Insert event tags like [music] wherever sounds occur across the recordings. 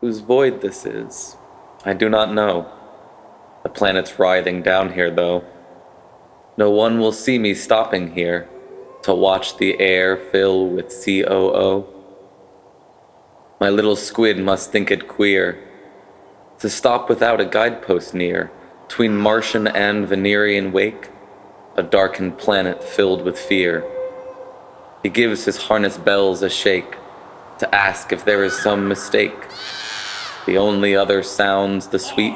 Whose void this is, I do not know. The planet's writhing down here, though. No one will see me stopping here to watch the air fill with COO. My little squid must think it queer to stop without a guidepost near, between Martian and Venerian wake, a darkened planet filled with fear. He gives his harness bells a shake to ask if there is some mistake. The only other sounds the sweet,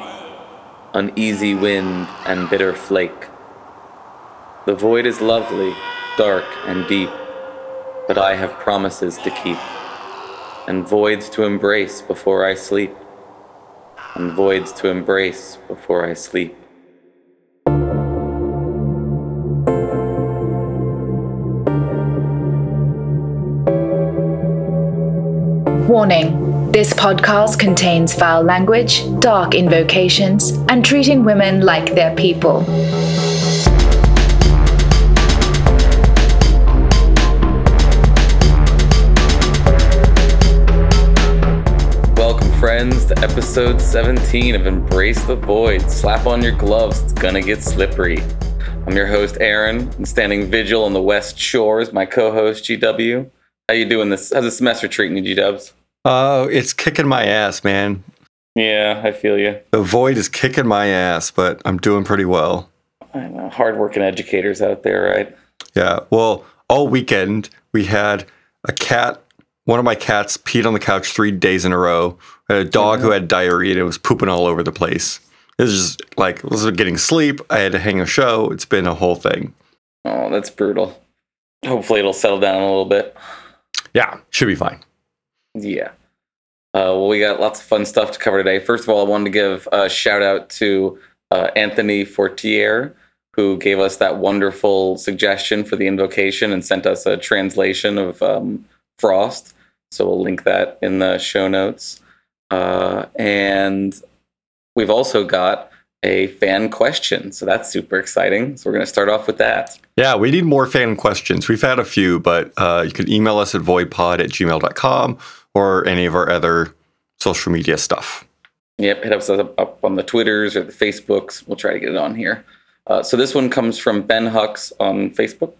uneasy wind and bitter flake. The void is lovely, dark and deep, but I have promises to keep, and voids to embrace before I sleep, and voids to embrace before I sleep. Warning this podcast contains foul language, dark invocations, and treating women like they're people. Welcome, friends, to episode 17 of Embrace the Void. Slap on your gloves, it's gonna get slippery. I'm your host, Aaron, and standing vigil on the West Shore is my co-host, GW. How you doing this? How's the semester treating you, G-Dubs? Oh, it's kicking my ass, man. Yeah, I feel you. The void is kicking my ass, but I'm doing pretty well. I know, hardworking educators out there, right? Yeah. Well, all weekend we had a cat. One of my cats peed on the couch three days in a row. I had a dog who mm-hmm. had diarrhea and it was pooping all over the place. It was just like was getting sleep. I had to hang a show. It's been a whole thing. Oh, that's brutal. Hopefully, it'll settle down a little bit. Yeah, should be fine. Yeah. Uh, well, we got lots of fun stuff to cover today. First of all, I wanted to give a shout out to uh, Anthony Fortier, who gave us that wonderful suggestion for the invocation and sent us a translation of um, Frost. So we'll link that in the show notes. Uh, and we've also got a fan question. So that's super exciting. So we're going to start off with that. Yeah, we need more fan questions. We've had a few, but uh, you can email us at voidpod at gmail.com or any of our other social media stuff. Yep, hit us up, on the Twitters or the Facebooks. We'll try to get it on here. Uh, so this one comes from Ben Hux on Facebook.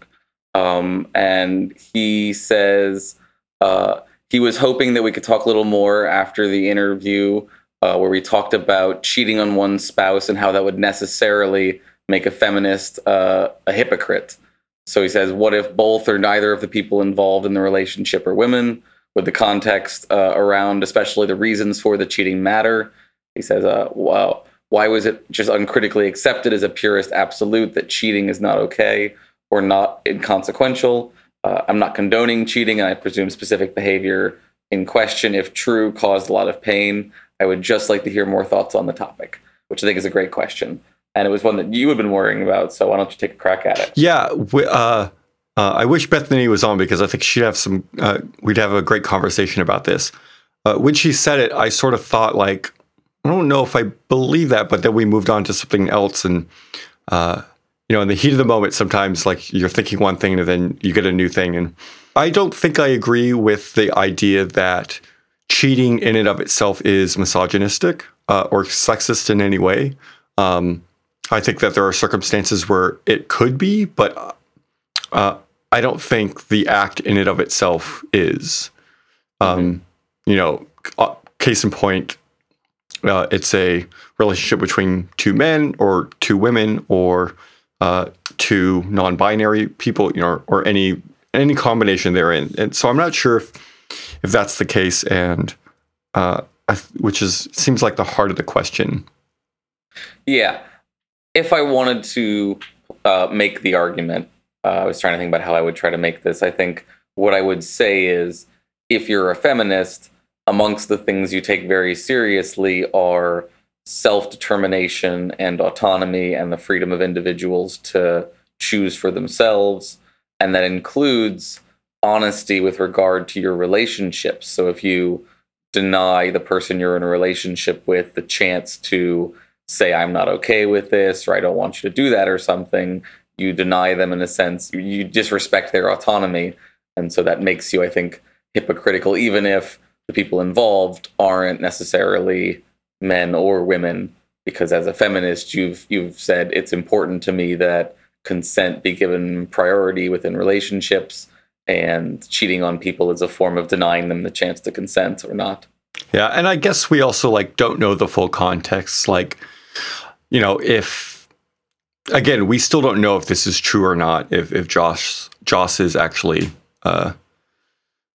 Um, and he says uh, he was hoping that we could talk a little more after the interview uh, where we talked about cheating on one's spouse and how that would necessarily make a feminist uh, a hypocrite. So he says, what if both or neither of the people involved in the relationship are women? Would the context uh, around, especially the reasons for the cheating, matter? He says, uh, why was it just uncritically accepted as a purist absolute that cheating is not okay or not inconsequential? Uh, I'm not condoning cheating, and I presume specific behavior in question, if true, caused a lot of pain. I would just like to hear more thoughts on the topic, which I think is a great question. And it was one that you had been worrying about. So why don't you take a crack at it? Yeah. We, uh, uh, I wish Bethany was on because I think she'd have some, uh, we'd have a great conversation about this. Uh, when she said it, I sort of thought, like, I don't know if I believe that, but then we moved on to something else. And, uh, you know, in the heat of the moment, sometimes like you're thinking one thing and then you get a new thing. And I don't think I agree with the idea that cheating in and of itself is misogynistic uh, or sexist in any way. Um, I think that there are circumstances where it could be, but uh, I don't think the act in and of itself is. Um, mm-hmm. You know, uh, case in point, uh, it's a relationship between two men or two women or uh, two non-binary people, you know, or any any combination therein. And so I'm not sure if if that's the case, and uh, which is seems like the heart of the question. Yeah, if I wanted to uh, make the argument, uh, I was trying to think about how I would try to make this. I think what I would say is, if you're a feminist, amongst the things you take very seriously are self determination and autonomy and the freedom of individuals to choose for themselves. And that includes honesty with regard to your relationships. So if you deny the person you're in a relationship with the chance to say, I'm not okay with this, or I don't want you to do that, or something, you deny them in a sense, you disrespect their autonomy. And so that makes you, I think, hypocritical, even if the people involved aren't necessarily men or women because as a feminist you've you've said it's important to me that consent be given priority within relationships and cheating on people is a form of denying them the chance to consent or not Yeah, and I guess we also like don't know the full context. Like, you know, if again, we still don't know if this is true or not. If if Josh Joss is actually uh,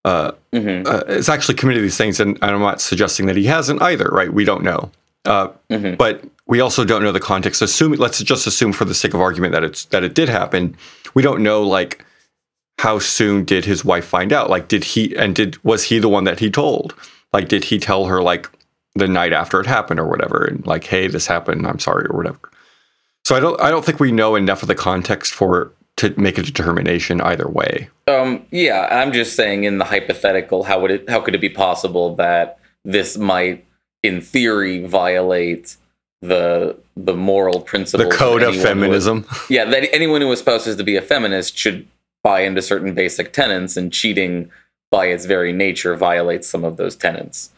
uh, hmm uh, is actually committed these things, and, I'm not suggesting that he hasn't either. Right? We don't know. Uh, hmm but we also don't know the context. Assuming, let's just assume for the sake of argument that it's that it did happen. We don't know like how soon did his wife find out? Like, did he and did was he the one that he told? Like, did he tell her like the night after it happened or whatever, and like, hey, this happened. I'm sorry or whatever. So I don't I don't think we know enough of the context for to make a determination either way. Um, yeah, I'm just saying in the hypothetical, how would it how could it be possible that this might, in theory, violate the the moral principle, The code of feminism. [laughs] yeah, that anyone who espouses to be a feminist should buy into certain basic tenets, and cheating by its very nature violates some of those tenets.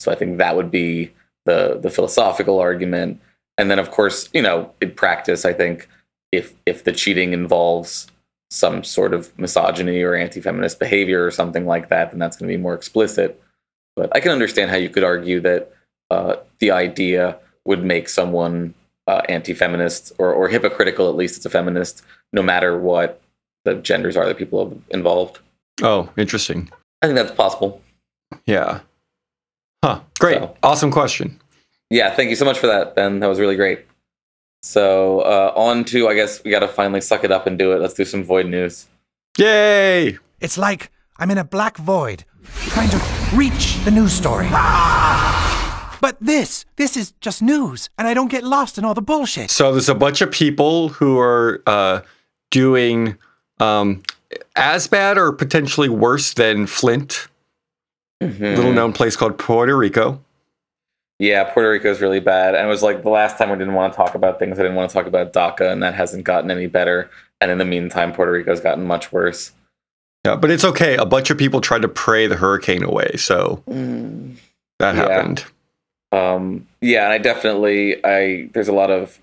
So I think that would be the the philosophical argument. And then of course, you know, in practice, I think if if the cheating involves some sort of misogyny or anti-feminist behavior or something like that, then that's going to be more explicit. But I can understand how you could argue that uh, the idea would make someone uh, anti-feminist or, or hypocritical, at least as a feminist, no matter what the genders are that people have involved. Oh, interesting. I think that's possible. Yeah. Huh. Great. So- Awesome question. Yeah, thank you so much for that, Ben. That was really great. So uh, on to, I guess we got to finally suck it up and do it. Let's do some void news. Yay! It's like I'm in a black void, trying to reach the news story. But this, this is just news, and I don't get lost in all the bullshit. So there's a bunch of people who are uh, doing um, as bad or potentially worse than Flint, Mhm. little known place called Puerto Rico. Yeah, Puerto Rico is really bad. And it was like the last time we didn't want to talk about things. I didn't want to talk about DACA, and that hasn't gotten any better. And in the meantime, Puerto Rico's gotten much worse. Yeah, but it's okay. A bunch of people tried to pray the hurricane away, so that Yeah. happened. Um, yeah, and I definitely, I there's a lot of,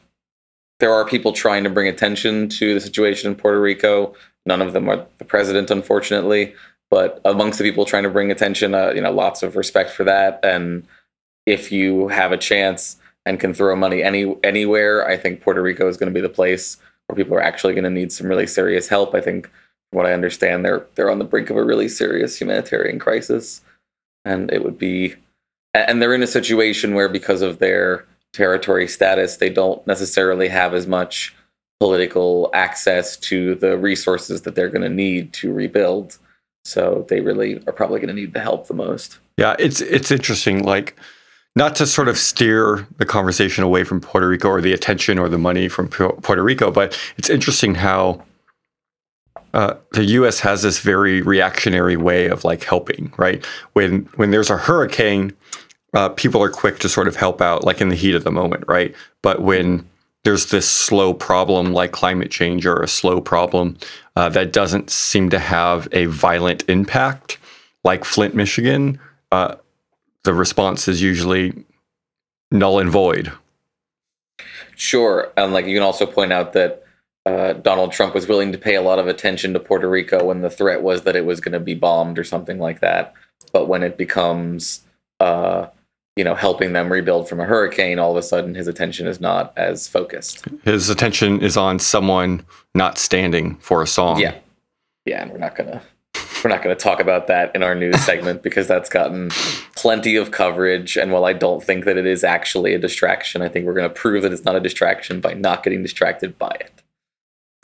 there are people trying to bring attention to the situation in Puerto Rico. None of them are the president, unfortunately. But amongst the people trying to bring attention, uh, you know, lots of respect for that. And if you have a chance and can throw money any anywhere, I think Puerto Rico is going to be the place where people are actually going to need some really serious help. I think, from what I understand, they're they're on the brink of a really serious humanitarian crisis, and it would be, and they're in a situation where because of their territory status, they don't necessarily have as much political access to the resources that they're going to need to rebuild. So they really are probably going to need the help the most. Yeah, it's it's interesting. Like, not to sort of steer the conversation away from Puerto Rico or the attention or the money from Puerto Rico, but it's interesting how uh, the U.S. has this very reactionary way of like helping. Right when when there's a hurricane, uh, people are quick to sort of help out, like in the heat of the moment. Right, but when there's this slow problem like climate change or a slow problem uh, that doesn't seem to have a violent impact, like Flint, Michigan, uh, the response is usually null and void. Sure. And like you can also point out that uh, Donald Trump was willing to pay a lot of attention to Puerto Rico when the threat was that it was going to be bombed or something like that. But when it becomes, uh, you know, helping them rebuild from a hurricane, all of a sudden his attention is not as focused. His attention is on someone not standing for a song. Yeah. Yeah. And we're not going to. We're not going to talk about that in our news segment because that's gotten plenty of coverage. And while I don't think that it is actually a distraction, I think we're going to prove that it's not a distraction by not getting distracted by it.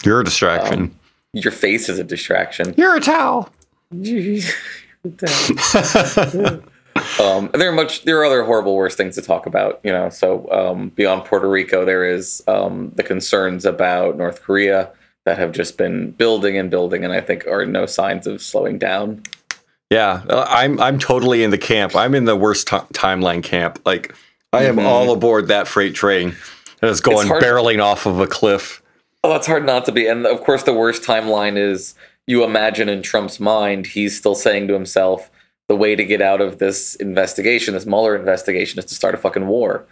You're a distraction. Um, Your face is a distraction. You're a towel. [laughs] um, there are much. There are other horrible, worse things to talk about. You know, so um, beyond Puerto Rico, there is um, the concerns about North Korea that have just been building and building, and I think are no signs of slowing down. Yeah, I'm I'm totally in the camp. I'm in the worst ti timeline camp. Like I am Mhm. all aboard that freight train that is going barreling off of a cliff. Oh, that's hard not to be. And of course, the worst timeline is you imagine in Trump's mind, he's still saying to himself, the way to get out of this investigation, this Mueller investigation, is to start a fucking war,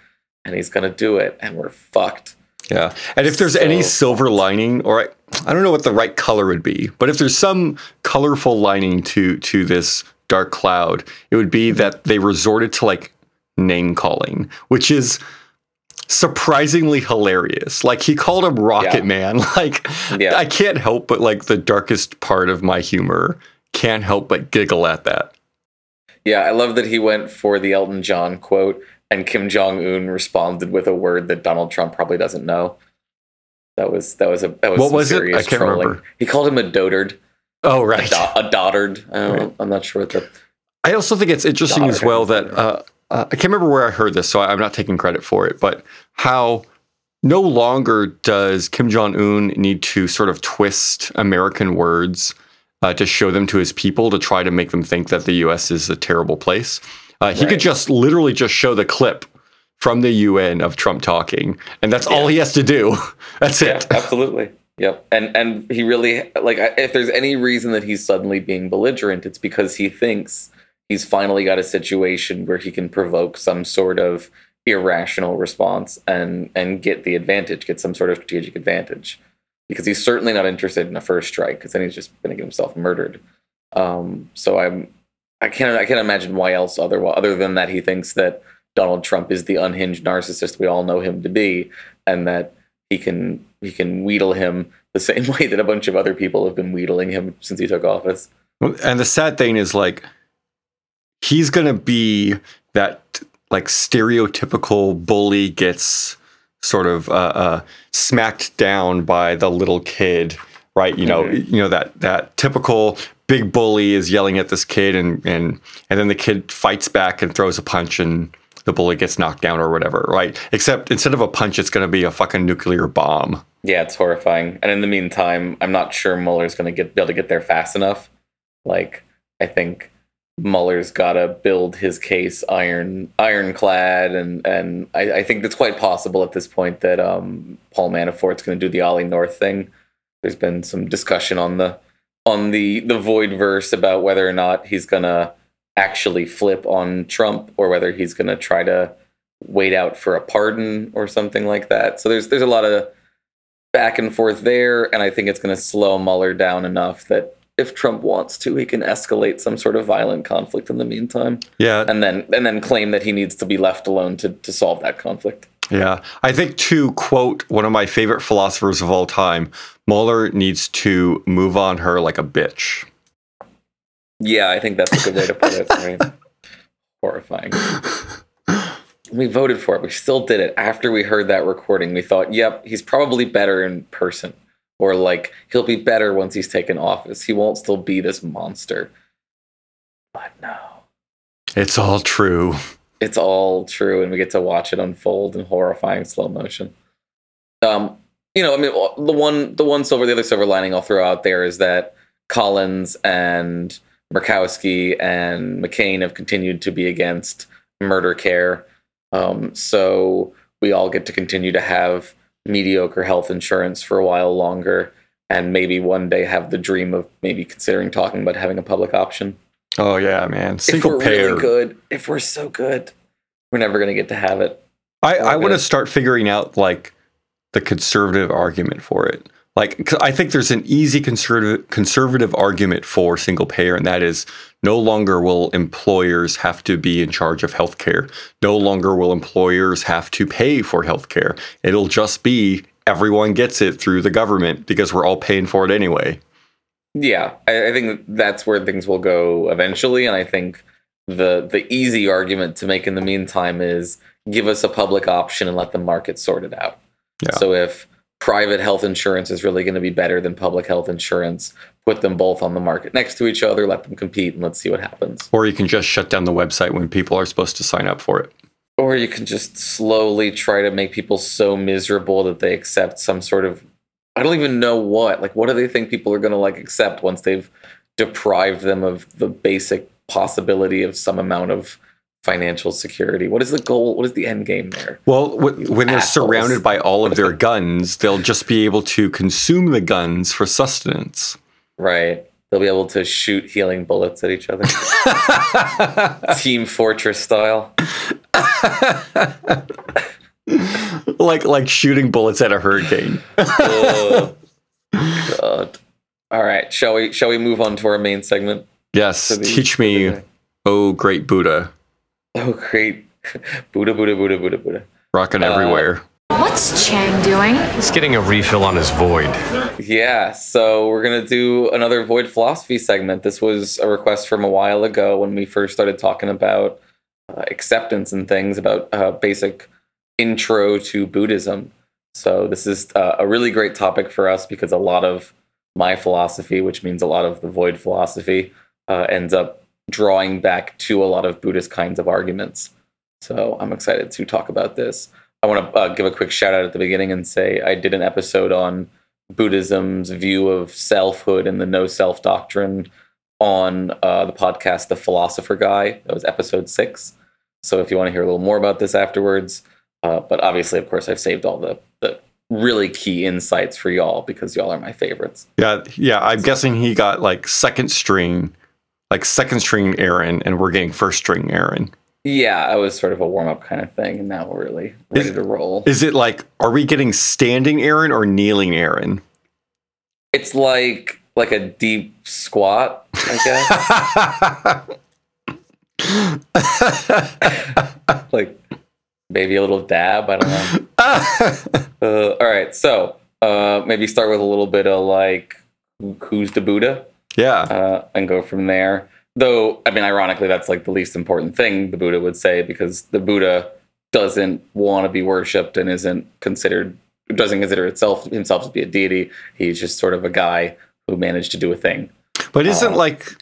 and he's gonna do it, and we're fucked. Yeah. And if there's any silver lining, or I, don't know what the right color would be, but if there's some colorful lining to to this dark cloud, it would be that they resorted to like name calling, which is surprisingly hilarious. Like he called him Rocket Yeah. Man. [laughs] Like Yeah. I can't help but like the darkest part of my humor can't help but giggle at that. Yeah, I love that he went for the Elton John quote, and Kim Jong Un responded with a word that Donald Trump probably doesn't know. That was that was a that was What was it? serious I can't trolling. remember. He called him a dotard, Oh a, right. do- a. I don't know. Right. I'm not sure what the I also think it's interesting as well that uh, uh, I can't remember where I heard this, so I'm not taking credit for it, but how no longer does Kim Jong Un need to sort of twist American words uh, to show them to his people to try to make them think that the U.S. is a terrible place. Uh, he Right. could just literally just show the clip from the UN of Trump talking, and that's all he has to do. [laughs] That's yeah, it. [laughs] absolutely. Yep. And and he really like if there's any reason that he's suddenly being belligerent, it's because he thinks he's finally got a situation where he can provoke some sort of irrational response and and get the advantage, get some sort of strategic advantage. Because he's certainly not interested in a first strike, because then he's just going to get himself murdered. Um, so I'm I can't I can't imagine why else other other than that he thinks that Donald Trump is the unhinged narcissist we all know him to be, and that he can he can wheedle him the same [laughs] way that a bunch of other people have been wheedling him since he took office. And the sad thing is like he's gonna be that like stereotypical bully gets sort of uh, uh, smacked down by the little kid, right? You know, you know that that typical big bully is yelling at this kid, and and and then the kid fights back and throws a punch, and the bullet gets knocked down or whatever, right? Except instead of a punch, it's gonna be a fucking nuclear bomb. Yeah, it's horrifying. And in the meantime, I'm not sure Mueller's going to get be able to get there fast enough. Like I think Mueller's got to build his case iron ironclad, and and I, I think it's quite possible at this point that um, Paul Manafort's going to do the Ollie North thing. There's been some discussion on the on the the void verse about whether or not he's going to actually flip on Trump or whether he's going to try to wait out for a pardon or something like that. So there's there's a lot of back and forth there, and I think it's going to slow Mueller down enough that if Trump wants to, he can escalate some sort of violent conflict in the meantime, Yeah, and then and then claim that he needs to be left alone to to solve that conflict. Yeah. I think to quote one of my favorite philosophers of all time, Mueller needs to move on her like a bitch. Yeah, I think that's a good way to put it. [laughs] Horrifying. We voted for it. We still did it after we heard that recording. We thought, yep, he's probably better in person, or like he'll be better once he's taken office. He won't still be this monster. But no. It's all true. it's all true and we get to watch it unfold in horrifying slow motion um you know i mean the one the one silver the other silver lining i'll throw out there is that collins and murkowski and mccain have continued to be against murder care um so we all get to continue to have mediocre health insurance for a while longer and maybe one day have the dream of maybe considering talking about having a public option Oh yeah, man. Single if we're payer. really good, if we're so good, we're never gonna get to have it. I, I want to start figuring out like the conservative argument for it. Like I think there's an easy conservative conservative argument for single payer, and that is no longer will employers have to be in charge of healthcare. No longer will employers have to pay for healthcare. It'll just be everyone gets it through the government because we're all paying for it anyway. Yeah, I, I think that's where things will go eventually, and I think the the easy argument to make in the meantime is give us a public option and let the market sort it out. Yeah. So if private health insurance is really going to be better than public health insurance, put them both on the market next to each other, let them compete, and let's see what happens. Or you can just shut down the website when people are supposed to sign up for it. Or you can just slowly try to make people so miserable that they accept some sort of I don't even know what. Like what do they think people are going to like accept once they've deprived them of the basic possibility of some amount of financial security? What is the goal? What is the end game there? Well, wh- when they're surrounded by all of [laughs] their guns, they'll just be able to consume the guns for sustenance. Right. they'll be able to shoot healing bullets at each other, [laughs] Team Fortress style. [laughs] like like shooting bullets at a hurricane. Oh, God. All right, shall we? Shall we move on to our main segment? Yes, the- teach me, oh great Buddha, [laughs] Oh, great! Buddha, Buddha, Buddha, Buddha, Buddha. rocking Uh, everywhere. What's Chang doing? He's getting a refill on his void. Yeah, so we're gonna do another Void Philosophy segment. This was a request from a while ago when we first started talking about uh, acceptance and things, about uh, basic intro to Buddhism. So this is uh, a really great topic for us because a lot of my philosophy, which means a lot of the Void philosophy, uh, ends up drawing back to a lot of Buddhist kinds of arguments. So I'm excited to talk about this. I want to uh, give a quick shout out at the beginning and say I did an episode on Buddhism's view of selfhood and the no self doctrine on uh, the podcast The Philosopher Guy. That was episode six. So if you want to hear a little more about this afterwards, uh, but obviously, of course, I've saved all the, the really key insights for y'all because y'all are my favorites. Yeah, yeah. I'm guessing he got like second string, like second string Aaron, and we're getting first string Aaron. Yeah, I was sort of a warm up kind of thing, and now we're really ready Is- to roll. Is it like, are we getting standing Aaron or kneeling Aaron? It's like like a deep squat, I guess. [laughs] [laughs] like maybe a little dab. I don't know. [laughs] Uh, all right, so uh, maybe start with a little bit of like who's the Buddha, yeah, uh, and go from there. Though, I mean, ironically, that's like the least important thing the Buddha would say because the Buddha doesn't want to be worshipped and isn't considered doesn't consider itself himself to be a deity. He's just sort of a guy who managed to do a thing. but isn't uh, like,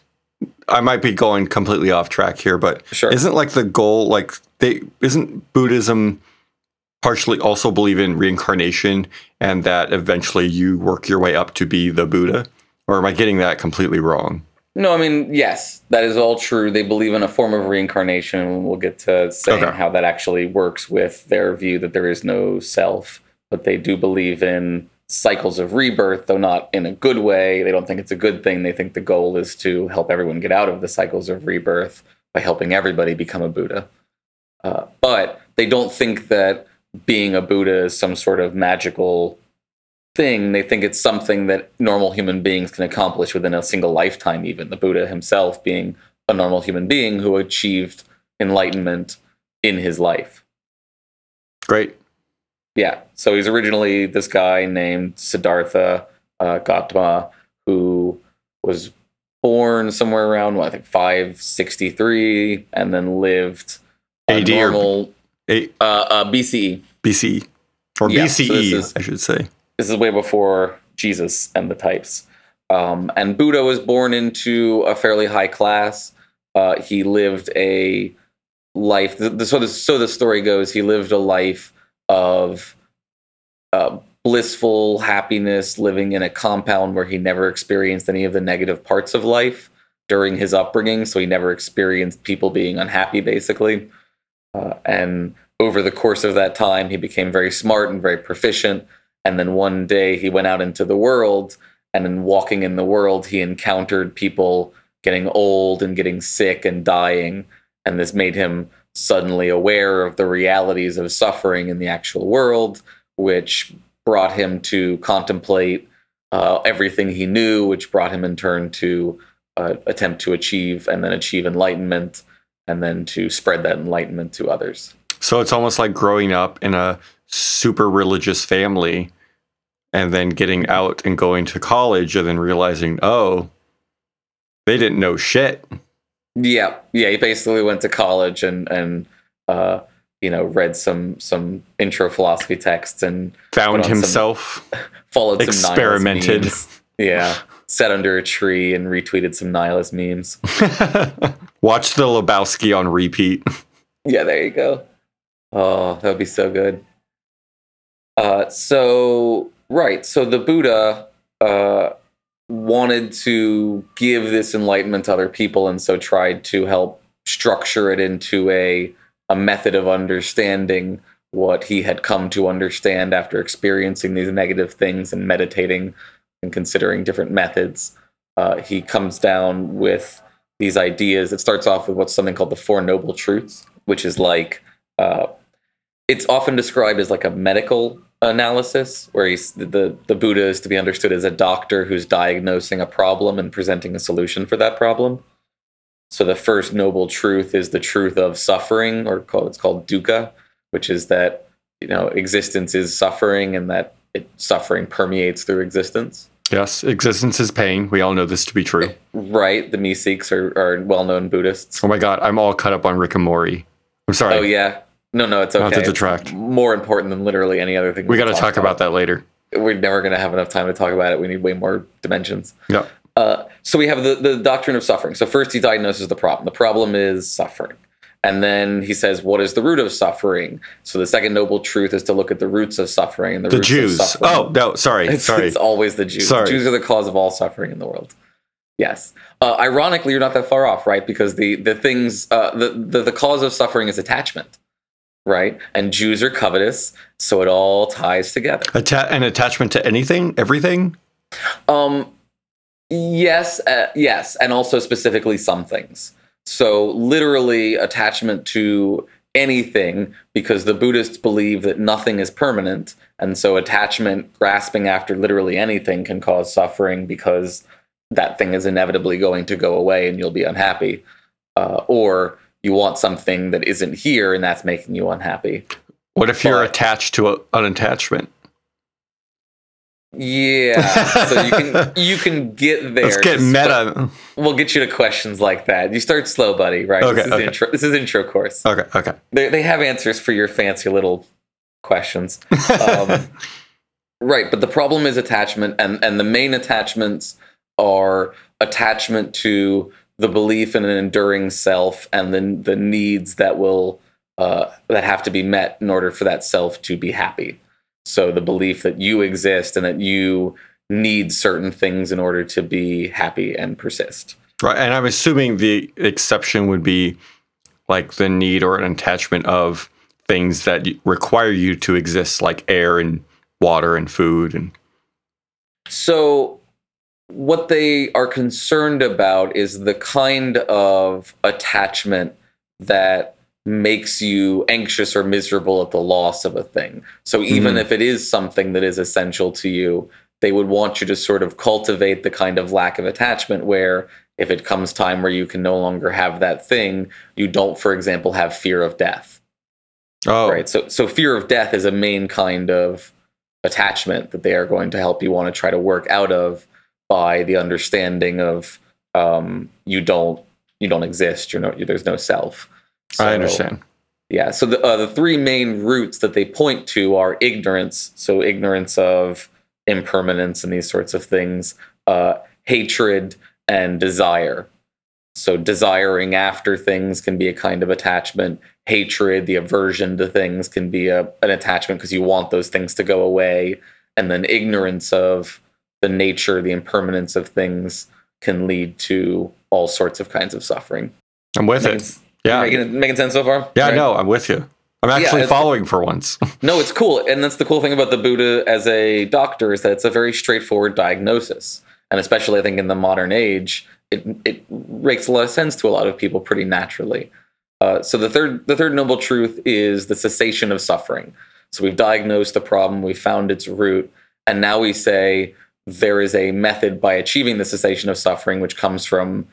I might be going completely off track here, but Sure. isn't like the goal like they isn't Buddhism partially also believe in reincarnation and that eventually you work your way up to be the Buddha, or am I getting that completely wrong? No, I mean, yes, that is all true. They believe in a form of reincarnation, we'll get to saying Okay. how that actually works with their view that there is no self. But they do believe in cycles of rebirth, though not in a good way. They don't think it's a good thing. They think the goal is to help everyone get out of the cycles of rebirth by helping everybody become a Buddha. Uh, but they don't think that being a Buddha is some sort of magical thing. They think it's something that normal human beings can accomplish within a single lifetime, even. The Buddha himself being a normal human being who achieved enlightenment in his life. Great. Yeah. So he's originally this guy named Siddhartha uh, Gautama, who was born somewhere around, what, I think 563, and then lived a AD or normal A- uh, uh, BCE. BC or Yeah, so BCE, this is- I should say. This is way before Jesus and the types. Um, and Buddha was born into a fairly high class. Uh, he lived a life. The, the, so, the, so the story goes. He lived a life of uh, blissful happiness, living in a compound where he never experienced any of the negative parts of life during his upbringing. So he never experienced people being unhappy, basically. Uh, and over the course of that time, he became very smart and very proficient. And then one day he went out into the world, and in walking in the world, he encountered people getting old and getting sick and dying. And this made him suddenly aware of the realities of suffering in the actual world, which brought him to contemplate uh, everything he knew, which brought him in turn to uh, attempt to achieve and then achieve enlightenment, and then to spread that enlightenment to others. So it's almost like growing up in a super religious family and then getting out and going to college and then realizing, oh, they didn't know shit. Yeah, yeah. He basically went to college and and uh, you know read some some intro philosophy texts and Found on some- himself, [laughs] followed some experimented. Yeah, sat under a tree and retweeted some nihilist memes. [laughs] Watch the Lebowski on repeat. Yeah, there you go. Oh, that would be so good. Uh, so right, so the Buddha uh, wanted to give this enlightenment to other people, and so tried to help structure it into a a method of understanding what he had come to understand after experiencing these negative things and meditating and considering different methods. uh, he comes down with these ideas. It starts off with what's something called the Four Noble Truths, which is like uh, it's often described as like a medical analysis, where he's the the Buddha is to be understood as a doctor who's diagnosing a problem and presenting a solution for that problem. So the first noble truth is the truth of suffering, or called, it's called dukkha, which is that you know existence is suffering and that it, suffering permeates through existence. Yes, existence is pain. We all know this to be true. Right. The Meeseeks are, are well-known Buddhists. Oh my god, I'm all cut up on Rick and Morty. I'm sorry. Oh yeah. No, no, it's okay. Not to It's more important than literally any other thing. We got to talk about that later. We're never going to have enough time to talk about it. We need way more dimensions. Yeah. Uh, so we have the, the doctrine of suffering. So first he diagnoses the problem. The problem is suffering. And then he says, what is the root of suffering? So the second noble truth is to look at the roots of suffering and the, The roots Jews. Of suffering. Oh, no, sorry. It's, sorry. it's always the Jews. Sorry. Jews are the cause of all suffering in the world. Yes. Uh, ironically, you're not that far off, right? Because the the things uh, the, the the cause of suffering is attachment, right? And Jews are covetous, so it all ties together. Atta- an attachment to anything, everything. Um, yes, uh, yes, and also specifically some things. So literally attachment to anything because the Buddhists believe that nothing is permanent, and so attachment, grasping after literally anything, can cause suffering because that thing is inevitably going to go away and you'll be unhappy, uh, or you want something that isn't here and that's making you unhappy. What if you're But- attached to a, an attachment? Yeah, so you can you can get [laughs] there. Let's get meta. We'll get you to questions like that. You start slow, buddy. Right? Okay, this is okay. intro. This is intro course. Okay, okay. They they have answers for your fancy little questions. [laughs] Um, right, but the problem is attachment, and and the main attachments are attachment to the belief in an enduring self and the the needs that will uh, that have to be met in order for that self to be happy. So the belief that you exist and that you need certain things in order to be happy and persist. Right, and I'm assuming the exception would be like the need or an attachment of things that require you to exist, like air and water and food, and So, what they are concerned about is the kind of attachment that makes you anxious or miserable at the loss of a thing. So, even Mhm. if it is something that is essential to you, they would want you to sort of cultivate the kind of lack of attachment where if it comes time where you can no longer have that thing, you don't, for example, have fear of death oh, right so so fear of death is a main kind of attachment that they are going to help you want to try to work out of by the understanding of um, you don't you don't exist you're no there's no self. I understand. yeah so the, uh, the three main roots that they point to are ignorance so ignorance of impermanence and these sorts of things uh, hatred and desire. So desiring after things can be a kind of attachment. Hatred the aversion to things can be a, an attachment because you want those things to go away. And then ignorance of the nature the impermanence of things can lead to all sorts of kinds of suffering I'm with making, it. Yeah, making, making sense so far yeah. Right? No, I'm with you. I'm actually it's- following for once. [laughs] No, it's cool. And that's the cool thing about the Buddha as a doctor is that it's a very straightforward diagnosis. And especially I think in the modern age, it, it makes a lot of sense to a lot of people pretty naturally. Uh, so the third the third noble truth is the cessation of suffering. So we've diagnosed the problem, we found its root, and now we say there is a method by achieving the cessation of suffering, which comes from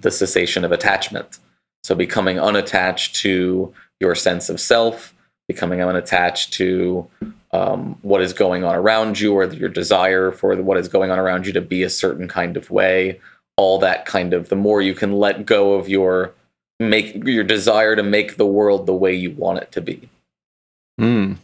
the cessation of attachment. So becoming unattached to your sense of self, becoming unattached to um, what is going on around you or your desire for what is going on around you to be a certain kind of way. All that kind of the more you can let go of your make your desire to make the world the way you want it to be Mm.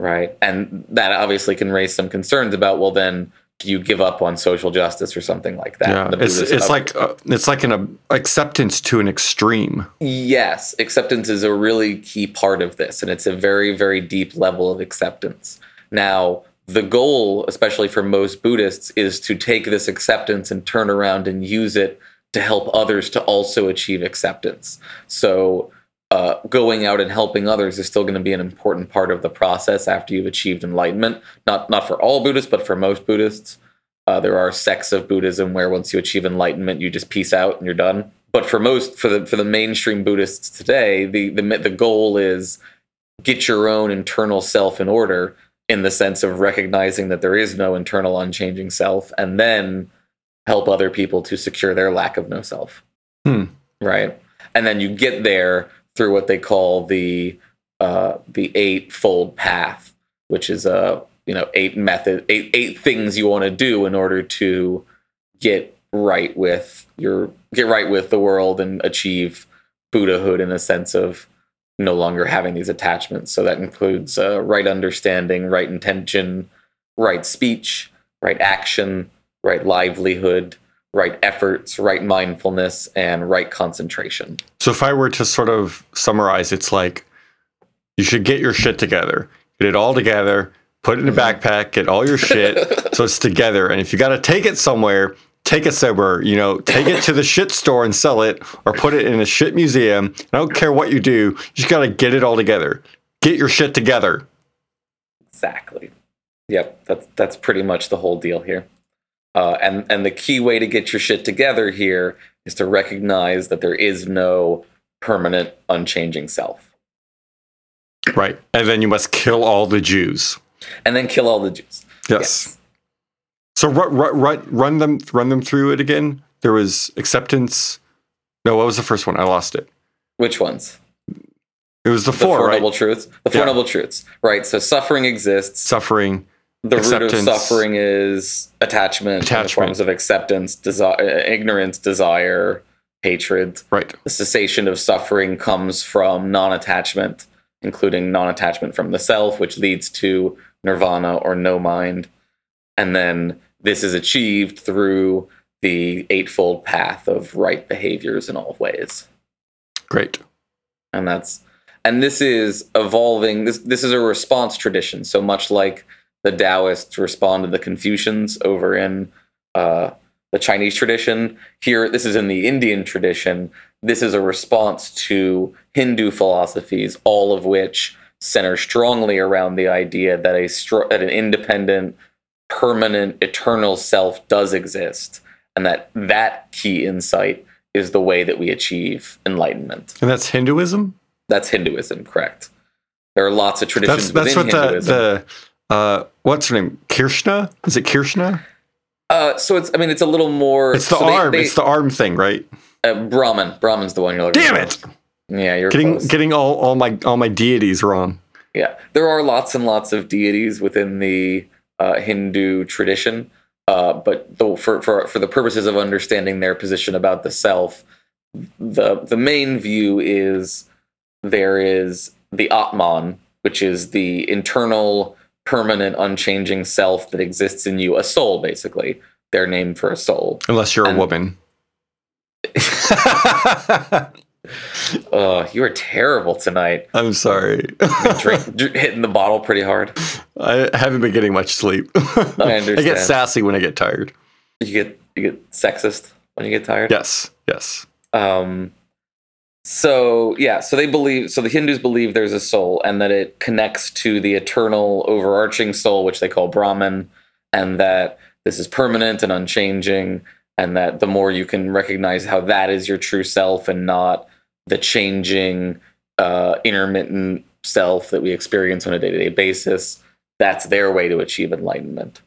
right and that obviously can raise some concerns about well then you give up on social justice or something like that Yeah, it's it's like uh, it's like an uh, acceptance to an extreme. Yes, acceptance is a really key part of this, and it's a very, very deep level of acceptance. Now, the goal, especially for most Buddhists, is to take this acceptance and turn around and use it to help others to also achieve acceptance. So, uh, going out and helping others is still going to be an important part of the process after you've achieved enlightenment. Not not for all Buddhists, but for most Buddhists. Uh, there are sects of Buddhism where once you achieve enlightenment, you just peace out and you're done. But for most, for the for the mainstream Buddhists today, the the the goal is get your own internal self in order in the sense of recognizing that there is no internal unchanging self, and then help other people to secure their lack of no self. Hmm. Right, and then you get there through what they call the uh, the eightfold path, which is a you know eight method eight eight things you want to do in order to get right with your get right with the world and achieve buddhahood in a sense of no longer having these attachments. So that includes uh, right understanding right intention right speech right action right livelihood right efforts right mindfulness and right concentration So if I were to sort of summarize, it's like you should get your shit together, get it all together, put it in a mm-hmm. backpack, get all your shit [laughs] so it's together. And if you got to take it somewhere, take it somewhere. You know, take it to the shit store and sell it, or put it in a shit museum. I don't care what you do, you just got to get it all together. Get your shit together. Exactly. Yep, that's that's pretty much the whole deal here. Uh, and and the key way to get your shit together here is to recognize that there is no permanent, unchanging self, Right. And then you must kill all the Jews. and then kill all the Jews. Yes. So run, run, run, run them run them through it again. There was acceptance. No, what was the first one? I lost it. Which ones? It was the, four, The four, Four right? Noble Truths. The Four Yeah. Noble Truths. Right. So suffering exists. Suffering. The root of suffering is attachment, in the Attachment. forms of acceptance, desi- uh, ignorance, desire, hatred. Right. The cessation of suffering comes from non-attachment, including non-attachment from the self, which leads to nirvana or no mind. And then this is achieved through the eightfold path of right behaviors in all ways Great. and that's and this is evolving this this is a response tradition so much like the taoists respond to the confucians over in uh, the chinese tradition here this is in the indian tradition this is a response to hindu philosophies all of which center strongly around the idea that a str- that an independent permanent eternal self does exist and that that key insight is the way that we achieve enlightenment And that's Hinduism. that's Hinduism, correct? There are lots of traditions That's that's within what the Hinduism. the uh, what's her name? Krishna? Is it Krishna? uh, so it's, I mean, it's a little more. It's the so arm. they- it's the arm thing, right? uh, Brahman. Brahman's the one you're looking Damn for. it! Yeah, you're Getting close. getting all, all my all my deities wrong. Yeah, there are lots and lots of deities within the uh, Hindu tradition, uh, but though for, for for the purposes of understanding their position about the self, the the main view is there is the Atman, which is the internal, permanent, unchanging self that exists in you, a soul, basically. They're named for a soul. Unless you're And- a woman. [laughs] Oh, you are terrible tonight. I'm sorry. Drink, [laughs] dr- hitting the bottle pretty hard. I haven't been getting much sleep. [laughs] I get sassy when I get tired. You get you get sexist when you get tired. Yes. Yes. Um, so yeah, so they believe. So the Hindus believe there's a soul, and that it connects to the eternal, overarching soul, which they call Brahman, and that this is permanent and unchanging, and that the more you can recognize how that is your true self, and not the changing, uh, intermittent self that we experience on a day-to-day basis, that's their way to achieve enlightenment.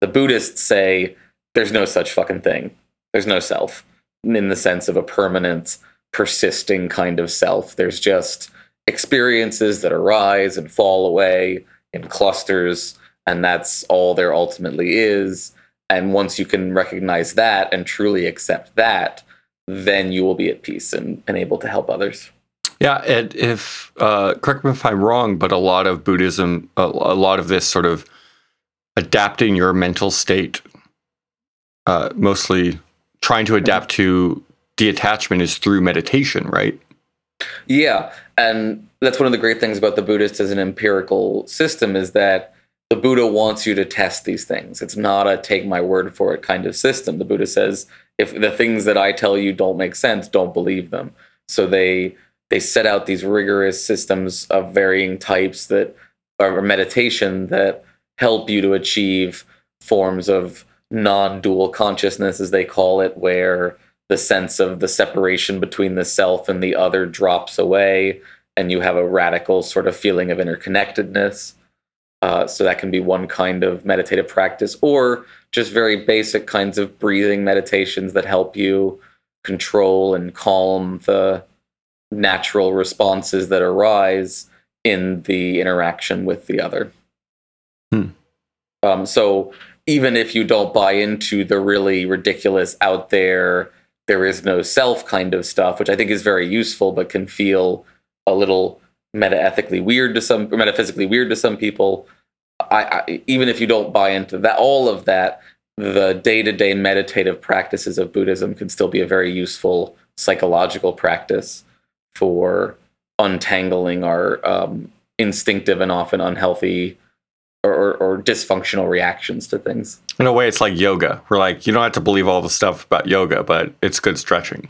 The Buddhists say there's no such fucking thing. There's no self in the sense of a permanent, persisting kind of self. There's just experiences that arise and fall away in clusters, and that's all there ultimately is. And once you can recognize that and truly accept that, then you will be at peace and, and able to help others. Yeah, and if uh, correct me if I'm wrong, but a lot of Buddhism, a, a lot of this sort of adapting your mental state, uh, mostly trying to adapt to detachment, is through meditation, right? Yeah, and that's one of the great things about the Buddhist as an empirical system is that the Buddha wants you to test these things. It's not a take my word for it kind of system. The Buddha says if the things that I tell you don't make sense, don't believe them. So they they set out these rigorous systems of varying types that are meditation that help you to achieve forms of non-dual consciousness, as they call it, where the sense of the separation between the self and the other drops away, and you have a radical sort of feeling of interconnectedness. Uh, so that can be one kind of meditative practice, or just very basic kinds of breathing meditations that help you control and calm the natural responses that arise in the interaction with the other. Hmm. Um, so even if you don't buy into the really ridiculous out there, there is no self kind of stuff, which I think is very useful, but can feel a little metaethically weird to some, or metaphysically weird to some people. I, I, even if you don't buy into that, all of that, the day to day meditative practices of Buddhism can still be a very useful psychological practice for untangling our um, instinctive and often unhealthy or, or, dysfunctional reactions to things. In a way, it's like yoga. We're like, you don't have to believe all the stuff about yoga, but it's good stretching.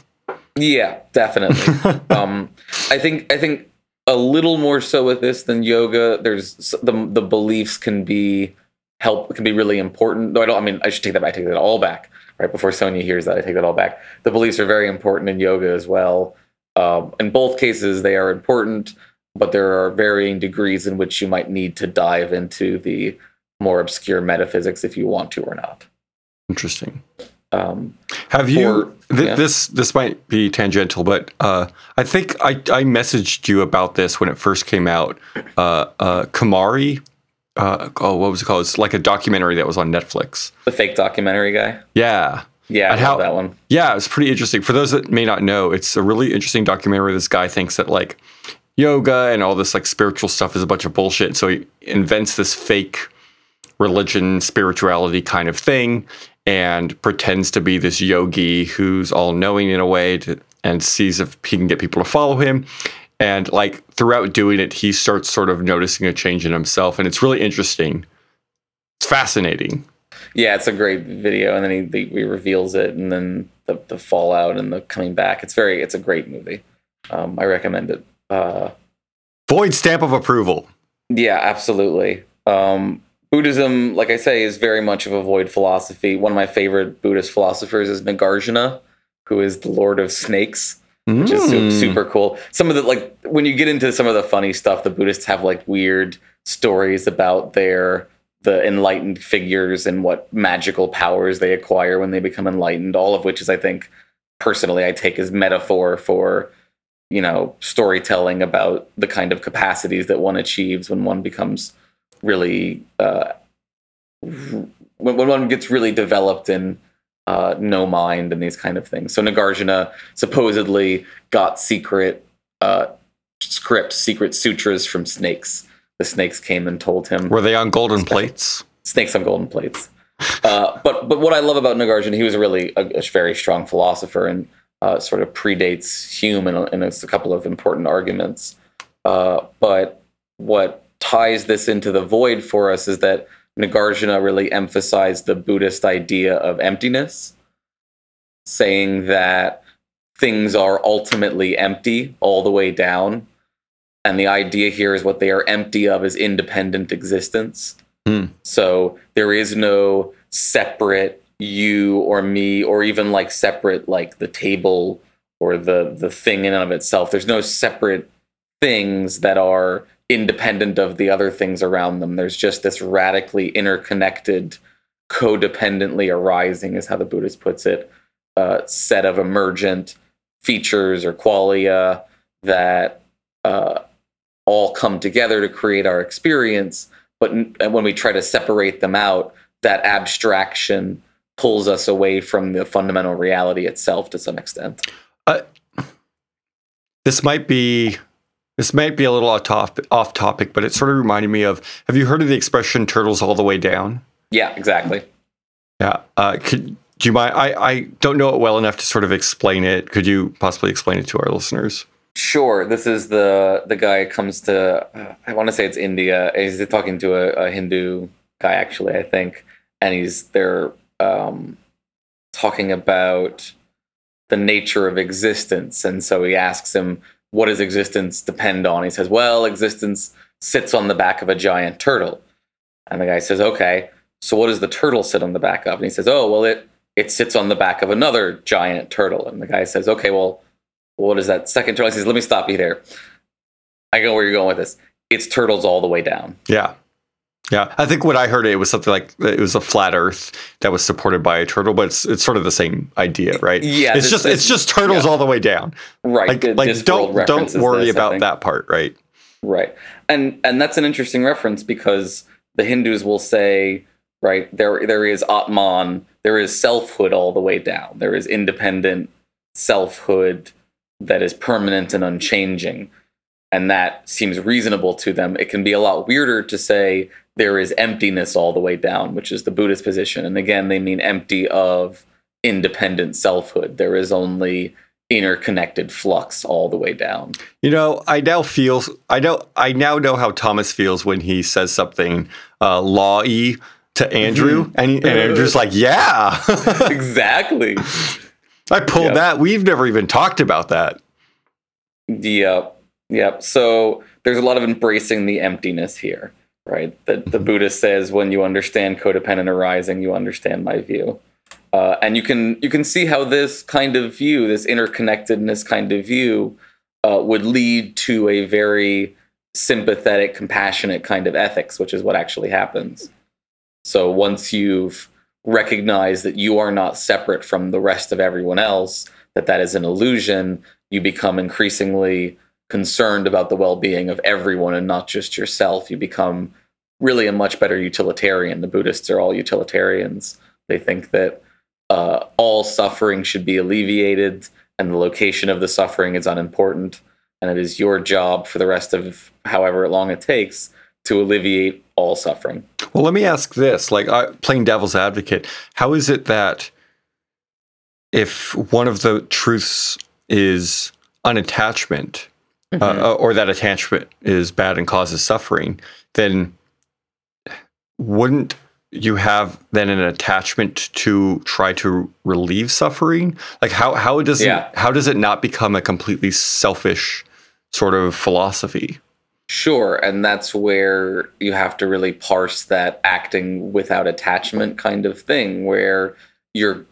Yeah, definitely. [laughs] um, I think I think a little more so with this than yoga. There's the the beliefs can be help can be really important. No, I don't. I mean, I should take that. Back, I take that all back. Right before Sonia hears that, I take that all back. The beliefs are very important in yoga as well. Um, in both cases, they are important, but there are varying degrees in which you might need to dive into the more obscure metaphysics if you want to or not. Interesting. Um, Have you? th- yeah. This this might be tangential, but uh, I think I, I messaged you about this when it first came out. Uh, uh, Kumaré. Uh, oh, what was it called? It's like a documentary that was on Netflix. The fake documentary guy. Yeah. Yeah, I how, that one. Yeah, it's pretty interesting. For those that may not know, it's a really interesting documentary. This guy thinks that like yoga and all this like spiritual stuff is a bunch of bullshit. So he invents this fake religion, spirituality kind of thing, and pretends to be this yogi who's all knowing in a way to, and sees if he can get people to follow him. And like throughout doing it, he starts sort of noticing a change in himself, and it's really interesting. It's fascinating. Yeah, it's a great video, and then he, he reveals it, and then the, the fallout and the coming back. It's very, it's a great movie. Um, I recommend it. Uh, Void stamp of approval. Yeah, absolutely. Um, Buddhism, like I say, is very much of a void philosophy. One of my favorite Buddhist philosophers is Nagarjuna, who is the Lord of Snakes, which mm. is su- super cool. Some of the like when you get into some of the funny stuff, the Buddhists have like weird stories about their the enlightened figures and what magical powers they acquire when they become enlightened. All of which is, I think, personally, I take as metaphor for you know storytelling about the kind of capacities that one achieves when one becomes really uh, when, when one gets really developed in uh, no mind and these kind of things. So Nagarjuna supposedly got secret uh, scripts, secret sutras from snakes. The snakes came and told him. Were they on golden plates? Snakes on golden plates. Uh, but but what I love about Nagarjuna, he was a really a, a very strong philosopher and uh, sort of predates Hume and in a couple of important arguments. Uh, but what ties this into the void for us is that Nagarjuna really emphasized the Buddhist idea of emptiness, saying that things are ultimately empty all the way down. And the idea here is what they are empty of is independent existence. Mm. So there is no separate you or me or even like separate like the table or the the thing in and of itself. There's no separate things that are independent of the other things around them. There's just this radically interconnected, codependently arising, is how the Buddhist puts it, uh, set of emergent features or qualia that uh, all come together to create our experience. But when we try to separate them out, that abstraction pulls us away from the fundamental reality itself to some extent. Uh, this might be this might be a little off topic, off topic, but it sort of reminded me of. Have you heard of the expression "turtles all the way down"? Yeah, exactly. Yeah. Uh, could do you mind? I I don't know it well enough to sort of explain it. Could you possibly explain it to our listeners? Sure. This is the the guy comes to. Uh, I want to say it's India. He's talking to a, a Hindu guy, actually. I think, and he's they're um, talking about the nature of existence, and so he asks him what does existence depend on? He says, well, existence sits on the back of a giant turtle. And the guy says, okay, so what does the turtle sit on the back of? And he says, oh, well, it it sits on the back of another giant turtle. And the guy says, okay, well, what is that second turtle? He says, let me stop you there. I know where you're going with this. It's turtles all the way down. Yeah. Yeah, I think what I heard it it was something like it was a flat Earth that was supported by a turtle, but it's it's sort of the same idea, right? Yeah, it's this- just this- it's just turtles yeah. all the way down. Right. Like the like don't don't worry this, about that part, right? Right. And and that's an interesting reference because the Hindus will say, right, there there is Atman, there is selfhood all the way down. There is independent selfhood that is permanent and unchanging. And that seems reasonable to them. It can be a lot weirder to say there is emptiness all the way down, which is the Buddhist position. And again, they mean empty of independent selfhood. There is only interconnected flux all the way down. You know, I now feel I know I now know how Thomas feels when he says something uh, law-y to Andrew, and, he, and Andrew's like, "Yeah, [laughs] exactly. [laughs] I pulled Yep. that. We've never even talked about that." Yep. Yep. So there's a lot of embracing the emptiness here, right? That the Buddha says when you understand codependent arising, you understand my view. Uh, and you can you can see how this kind of view, this interconnectedness kind of view, uh, would lead to a very sympathetic, compassionate kind of ethics, which is what actually happens. So once you've recognized that you are not separate from the rest of everyone else, that that is an illusion, you become increasingly concerned about the well-being of everyone and not just yourself. You become really a much better utilitarian. The Buddhists are all utilitarians. They think that uh, all suffering should be alleviated and the location of the suffering is unimportant. And it is your job for the rest of however long it takes to alleviate all suffering. Well, let me ask this: like uh, playing devil's advocate, how is it that if one of the truths is unattachment, uh, or that attachment is bad and causes suffering, then wouldn't you have then an attachment to try to relieve suffering? Like how how does Yeah. it how does it not become a completely selfish sort of philosophy? Sure, and that's where you have to really parse that acting without attachment kind of thing where you're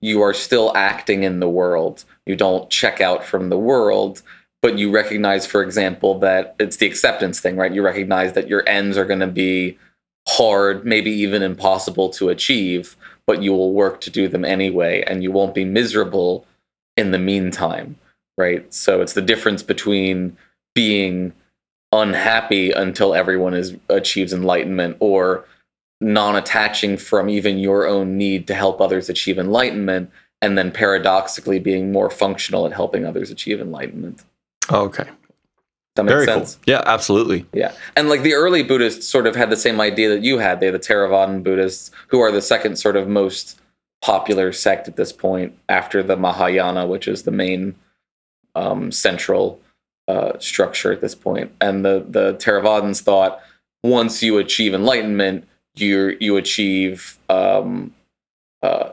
you are still acting in the world. You don't check out from the world, but you recognize for example that it's the acceptance thing, right? You recognize that your ends are going to be hard, maybe even impossible to achieve, but you will work to do them anyway and you won't be miserable in the meantime, right? So it's the difference between being unhappy until everyone is achieves enlightenment or non-attaching from even your own need to help others achieve enlightenment and then paradoxically being more functional at helping others achieve enlightenment. Oh, okay, that make very sense? cool. Yeah, absolutely. Yeah. And like the early Buddhists sort of had the same idea that you had. They're the Theravadan Buddhists, who are the second sort of most popular sect at this point after the Mahayana, which is the main um, central uh, structure at this point. And the, the Theravadans thought once you achieve enlightenment, you you achieve um, uh,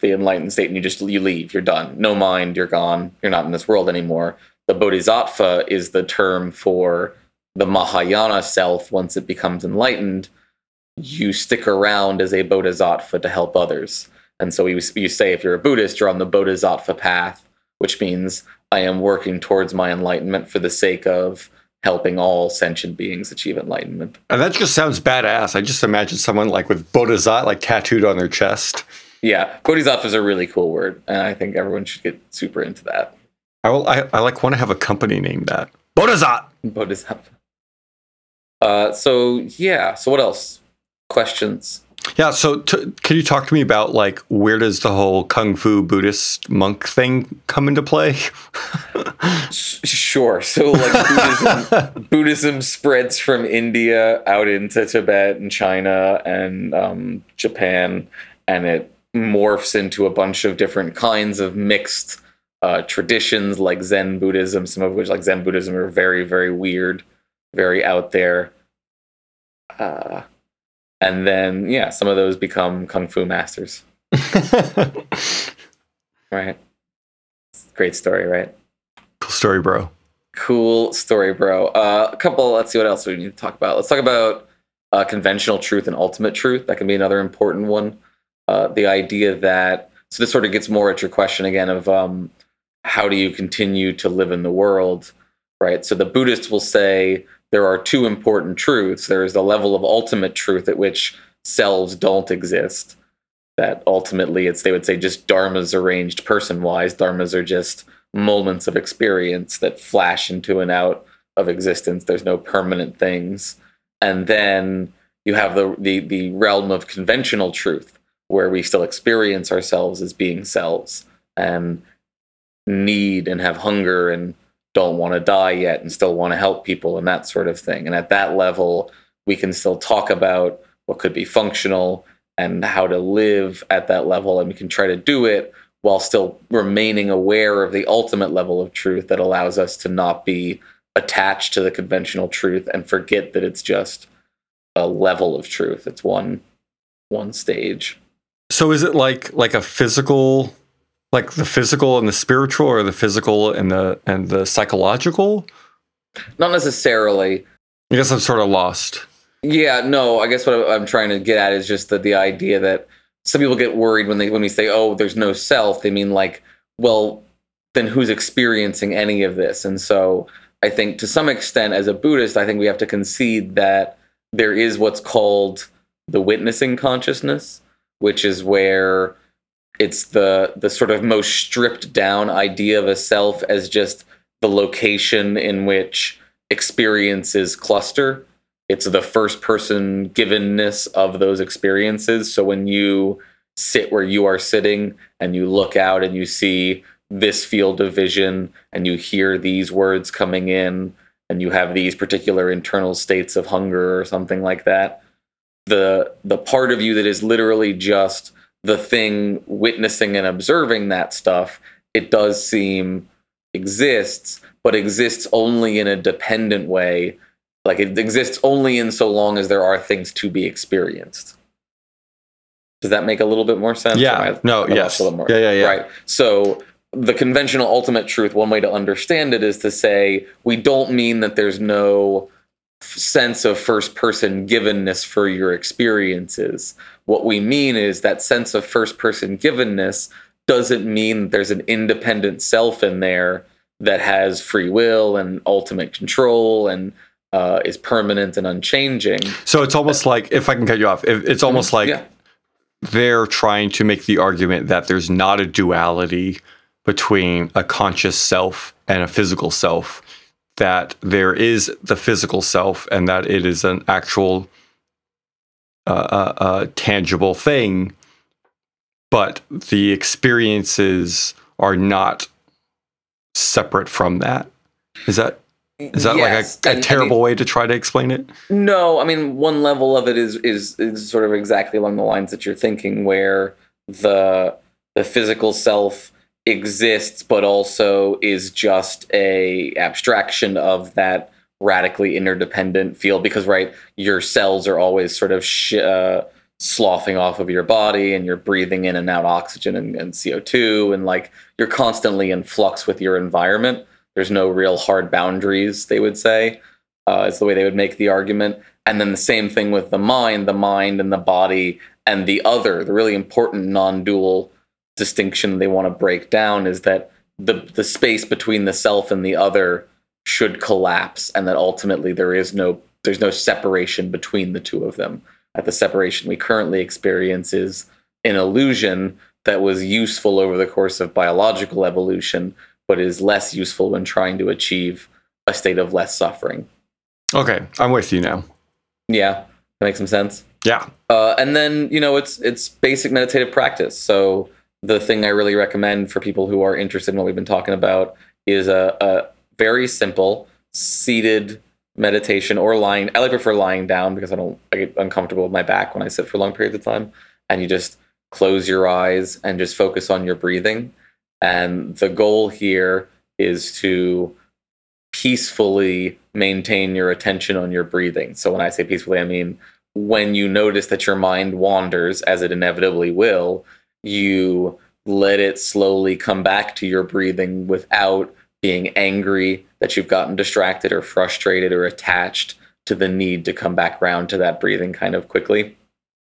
the enlightened state and you just you leave you're done no mind you're gone you're not in this world anymore the bodhisattva is the term for the mahayana self once it becomes enlightened you stick around as a bodhisattva to help others and so you, you say if you're a buddhist you're on the bodhisattva path which means i am working towards my enlightenment for the sake of helping all sentient beings achieve enlightenment And that just sounds badass. I just imagine someone like with Bodhisattva like tattooed on their chest. yeah bodhisattva is a really cool word and i think everyone should get super into that I, will, I, I like want to have a company named that. Bodhisattva. Bodhisattva. Uh, so yeah. So what else? Questions? Yeah. So t- can you talk to me about like where does the whole kung fu Buddhist monk thing come into play? S- Sure. So like Buddhism, [laughs] Buddhism spreads from India out into Tibet and China and um, Japan, and it morphs into a bunch of different kinds of mixed uh, traditions, like Zen Buddhism. Some of which, like Zen Buddhism, are very, very weird, very out there. Uh, and then yeah, some of those become kung fu masters. [laughs] Right. Great story, right? cool story, bro. Cool story, bro. Uh, a couple. Let's see what else we need to talk about. Let's talk about uh, conventional truth and ultimate truth. That can be another important one. Uh, the idea that so this sort of gets more at your question again of um, how do you continue to live in the world, right? So the Buddhists will say there are two important truths. There is the level of ultimate truth at which selves don't exist. That ultimately, it's they would say just dharmas arranged person wise. Dharmas are just moments of experience that flash into and out of existence. There's no permanent things. And then you have the, the, the realm of conventional truth, where we still experience ourselves as being selves and need and have hunger and don't want to die yet and still want to help people and that sort of thing. And at that level, we can still talk about what could be functional and how to live at that level. And we can try to do it while still remaining aware of the ultimate level of truth that allows us to not be attached to the conventional truth and forget that it's just a level of truth. It's one one stage. So is it like like a physical like the physical and the spiritual or the physical and the and the psychological? Not necessarily. I guess I'm sort of lost. Yeah, no, I guess what I'm trying to get at is just that the idea that some people get worried when they when we say, "Oh, there's no self." They mean like, well, then who's experiencing any of this? And so I think to some extent, as a Buddhist, I think we have to concede that there is what's called the witnessing consciousness, which is where it's the the sort of most stripped down idea of a self as just the location in which experiences cluster. It's the first person givenness of those experiences. So when you sit where you are sitting and you look out and you see this field of vision and you hear these words coming in and you have these particular internal states of hunger or something like that the the part of you that is literally just the thing witnessing and observing that stuff it does seem exists but exists only in a dependent way like it exists only in so long as there are things to be experienced does that make a little bit more sense Yeah. No, yes. Yeah, yeah, yeah. right so the conventional ultimate truth one way to understand it is to say we don't mean that there's no sense of first person givenness for your experiences what we mean is that sense of first person givenness doesn't mean there's an independent self in there that has free will and ultimate control and uh, is permanent and unchanging. So it's almost like if I can cut you off, if- it's almost like yeah. they're trying to make the argument that there's not a duality between a conscious self and a physical self, that there is the physical self and that it is an actual uh, uh, uh, tangible thing, but the experiences are not separate from that. Is that is that Yes, like a, a terrible way to try to explain it? No, I mean one level of it is is is sort of exactly along the lines that you're thinking, where the the physical self exists, but also is just a abstraction of that radically interdependent field. Because right, your cells are always sort of sh- uh, sloughing off of your body, and you're breathing in and out oxygen and, and CO two, and like you're constantly in flux with your environment. There's no real hard boundaries, they would say uh, is the way they would make the argument. And then the same thing with the mind, the mind and the body and the other. The really important non-dual distinction they want to break down is that the the space between the self and the other should collapse, and that ultimately there is no there's no separation between the two of them. That the separation we currently experience is an illusion that was useful over the course of biological evolution, but is less useful when trying to achieve a state of less suffering. Okay, I'm with you now. Yeah, that makes some sense. Yeah. Uh, and then you know it's it's basic meditative practice. So the thing I really recommend for people who are interested in what we've been talking about is a, a very simple seated meditation or lying. I like prefer lying down because I don't I get uncomfortable with my back when I sit for long periods of time. And you just close your eyes and just focus on your breathing. And the goal here is to peacefully maintain your attention on your breathing. So when I say peacefully, I mean when you notice that your mind wanders, as it inevitably will, you let it slowly come back to your breathing without being angry that you've gotten distracted or frustrated or attached to the need to come back around to that breathing kind of quickly.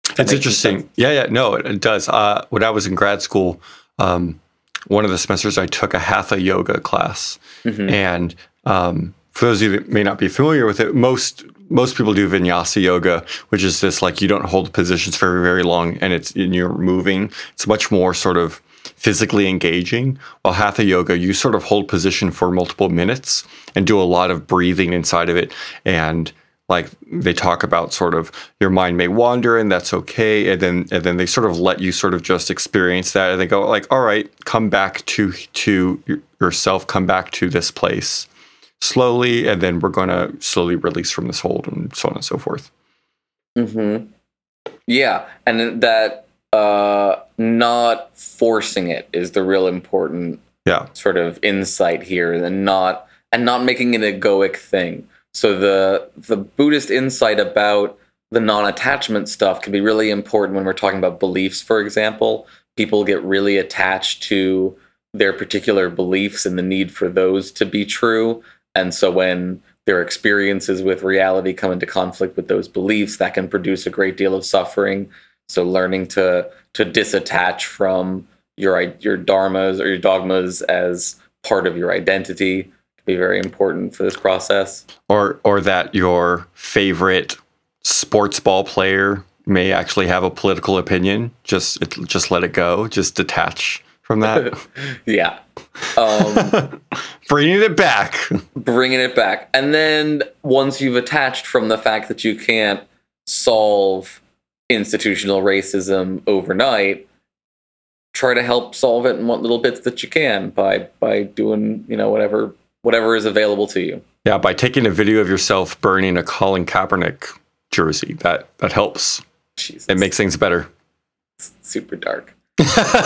That It's makes interesting. Yeah, yeah, no, it, it does. Uh, when I was in grad school, um, one of the semesters I took a hatha yoga class, Mhm. and um, for those of you that may not be familiar with it, most most people do vinyasa yoga, which is this like you don't hold positions for very very long, and it's and you're moving. It's much more sort of physically engaging. While hatha yoga, you sort of hold position for multiple minutes and do a lot of breathing inside of it, and like they talk about sort of your mind may wander and that's okay. And then and then they sort of let you sort of just experience that. And they go like all right come back to to yourself come back to this place slowly. And then we're going to slowly release from this hold and so on and so forth. Mm-hmm. Yeah, and that uh, not forcing it is the real important yeah sort of insight here, and not and not making it an egoic thing. So the the Buddhist insight about the non-attachment stuff can be really important when we're talking about beliefs. For example, people get really attached to their particular beliefs and the need for those to be true, and so when their experiences with reality come into conflict with those beliefs, that can produce a great deal of suffering. So learning to to disattach from your your dharmas or your dogmas as part of your identity can be very important for this process. or or that your favorite sports ball player may actually have a political opinion just it, just let it go just detach from that [laughs] Yeah. Um, [laughs] bringing it back bringing it back. And then once you've attached from the fact that you can't solve institutional racism overnight, try to help solve it in what little bits that you can by by doing, you know, whatever whatever is available to you. Yeah, by taking a video of yourself burning a Colin Kaepernick jersey, that that helps. Jesus. It makes things better. super dark. [laughs]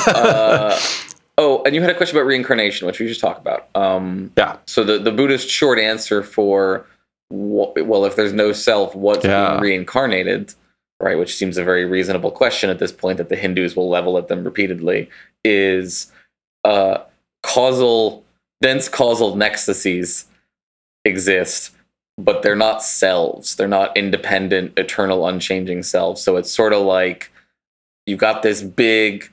uh, oh, and you had a question about reincarnation, which we should talk about. Um, Yeah. so the, the Buddhist short answer for well, if there's no self, what's Yeah. being reincarnated, right? Which seems a very reasonable question at this point that the Hindus will level at them repeatedly. Is uh, causal dense causal nexuses exist, but they're not selves. They're not independent, eternal, unchanging selves. So it's sort of like you've got this big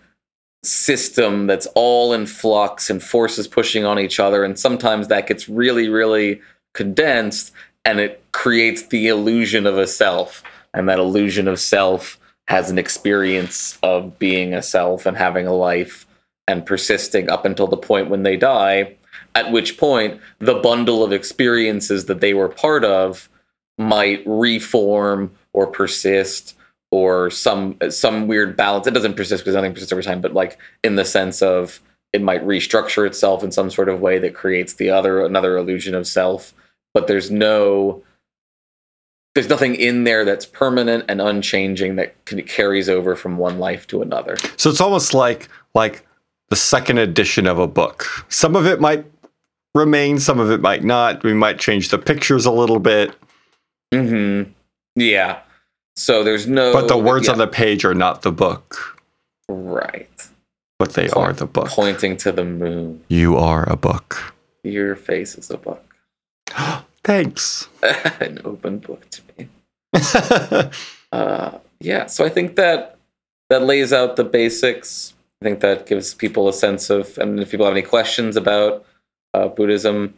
system that's all in flux and forces pushing on each other and sometimes that gets really really condensed and it creates the illusion of a self and that illusion of self has an experience of being a self and having a life and persisting up until the point when they die at which point the bundle of experiences that they were part of might reform or persist or some some weird balance. It doesn't persist because nothing persists over time, but like in the sense of it might restructure itself in some sort of way that creates the other another illusion of self. But there's no there's nothing in there that's permanent and unchanging that can, carries over from one life to another. So it's almost like like the second edition of a book. Some of it might remain, some of it might not. We might change the pictures a little bit, Mm-hmm. Yeah. So there's no. but the words yeah, on the page are not the book, right but they are the book. pointing to the moon. You are a book. Your face is a book, [gasps] Thanks. [laughs] an open book to me. [laughs] uh, yeah so i think that that lays out the basics i think that gives people a sense of and if people have any questions about uh, buddhism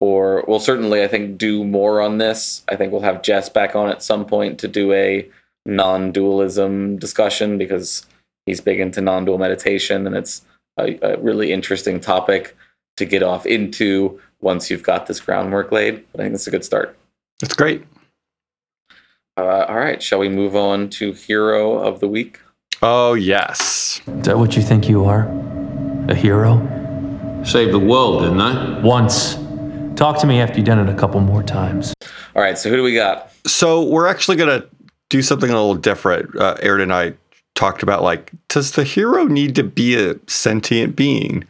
or we'll certainly i think do more on this i think we'll have jess back on at some point to do a non-dualism discussion because he's big into non-dual meditation and it's a, a really interesting topic to get off into once you've got this groundwork laid but i think it's a good start That's great. uh, all right, shall we move on to hero of the week? Oh, yes. Is that what you think you are? A hero? Saved the world, didn't I? Once. Talk to me after you've done it a couple more times. All right, so who do we got? So we're actually going to do something a little different. Uh, Aaron and I talked about like, does the hero need to be a sentient being?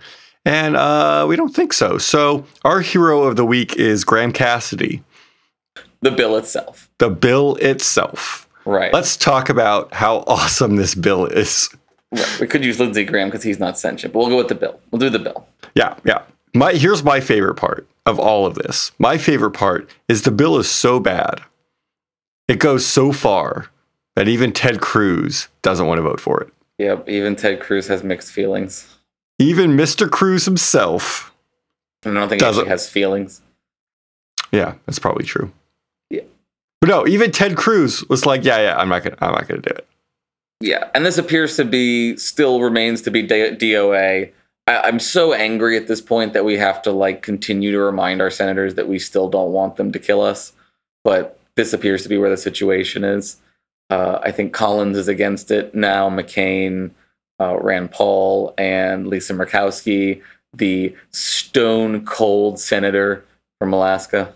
And uh, we don't think so. So our hero of the week is Graham Cassidy, The bill itself. the bill itself. Right. Let's talk about how awesome this bill is. Right. We could use Lindsey Graham because he's not sentient, but we'll go with the bill. We'll do the bill. Yeah, yeah. My here's my favorite part of all of this. My favorite part is the bill is so bad it goes so far that even Ted Cruz doesn't want to vote for it. Yep. Even Ted Cruz has mixed feelings. Even Mr. Cruz himself. I don't think he Doesn't. actually has feelings. Yeah, that's probably true. Yeah. But no, even Ted Cruz was like, "Yeah, yeah, I'm not gonna, I'm not gonna do it." Yeah, and this appears to be still remains to be DOA. I, I'm so angry at this point that we have to like continue to remind our senators that we still don't want them to kill us. But this appears to be where the situation is. Uh, I think Collins is against it now. McCain, uh, Rand Paul, and Lisa Murkowski, the stone cold senator from Alaska.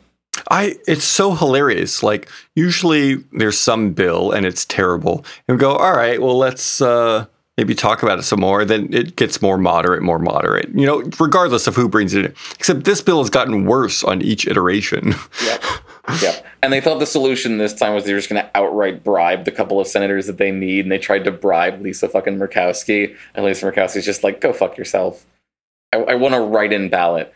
I it's so hilarious. Like usually there's some bill and it's terrible, and we go, "All right, well let's uh, maybe talk about it some more." Then it gets more moderate, more moderate. You know, regardless of who brings it in. Except this bill has gotten worse on each iteration. Yep. [laughs] [laughs] yep. And they thought the solution this time was they were just going to outright bribe the couple of senators that they need, and they tried to bribe Lisa fucking Murkowski, and Lisa Murkowski's just like, "Go fuck yourself." I, I want a write-in ballot.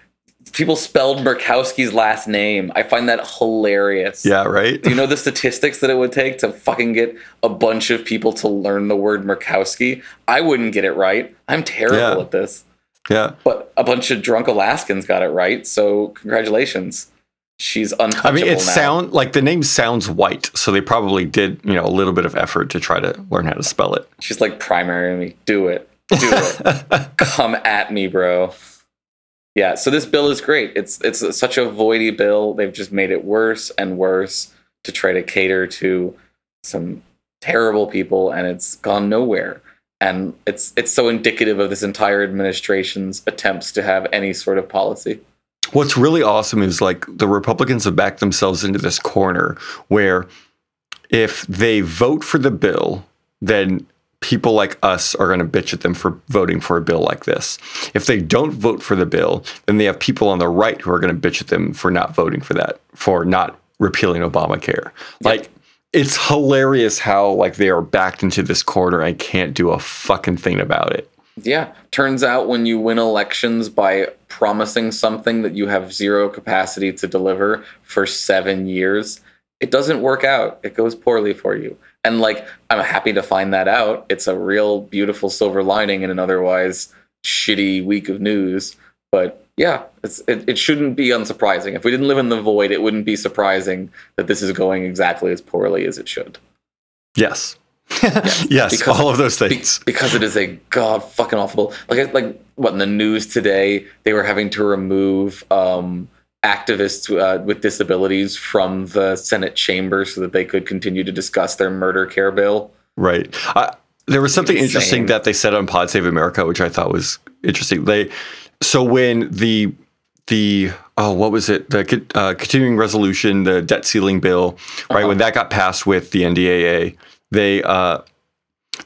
People spelled Murkowski's last name. I find that hilarious. yeah, right. Do you know the statistics that it would take to fucking get a bunch of people to learn the word Murkowski? I wouldn't get it right. I'm terrible Yeah. at this. Yeah. But a bunch of drunk Alaskans got it right, so congratulations. She's untouchable I mean, it now. sound like the name sounds white, so they probably did, you know, a little bit of effort to try to learn how to spell it. She's like primary me. Do it. Do it. [laughs] Come at me, bro. Yeah, so this bill is great. It's it's such a voidy bill. They've just made it worse and worse to try to cater to some terrible people and it's gone nowhere. And it's it's so indicative of this entire administration's attempts to have any sort of policy. What's really awesome is like the Republicans have backed themselves into this corner where if they vote for the bill, then people like us are going to bitch at them for voting for a bill like this. If they don't vote for the bill, then they have people on the right who are going to bitch at them for not voting for that, for not repealing Obamacare. Like it's hilarious how like they are backed into this corner and can't do a fucking thing about it. Yeah. Turns out when you win elections by promising something that you have zero capacity to deliver for seven years, it doesn't work out. It goes poorly for you. And like, I'm happy to find that out. It's a real beautiful silver lining in an otherwise shitty week of news. But yeah, it, it shouldn't be unsurprising. If we didn't live in the void, it wouldn't be surprising that this is going exactly as poorly as it should. Yes. Yes, because- all of those Be- things. because it is a god fucking awful. Like like what in the news today they were having to remove um, activists uh, with disabilities from the Senate chamber so that they could continue to discuss their murder care bill. Right. Uh, there was something Insane. interesting that they said on Pod Save America, which I thought was interesting. They so when the the oh what was it the uh, continuing resolution the debt ceiling bill right when that got passed with the NDAA they uh,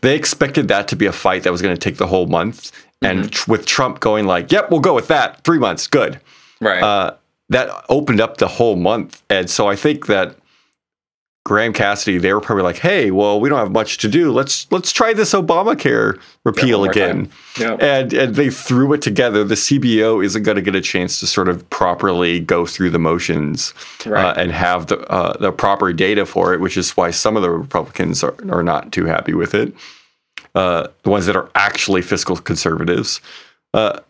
they expected that to be a fight that was going to take the whole month and tr- with Trump going like yep we'll go with that three months good Right. uh, that opened up the whole month. And so I think that Graham Cassidy, they were probably like, "Hey, well, we don't have much to do. Let's let's try this Obamacare repeal again." And and they threw it together. The CBO isn't going to get a chance to sort of properly go through the motions uh, and have the uh, the proper data for it, which is why some of the Republicans are, are not too happy with it. Uh, the ones that are actually fiscal conservatives. Uh,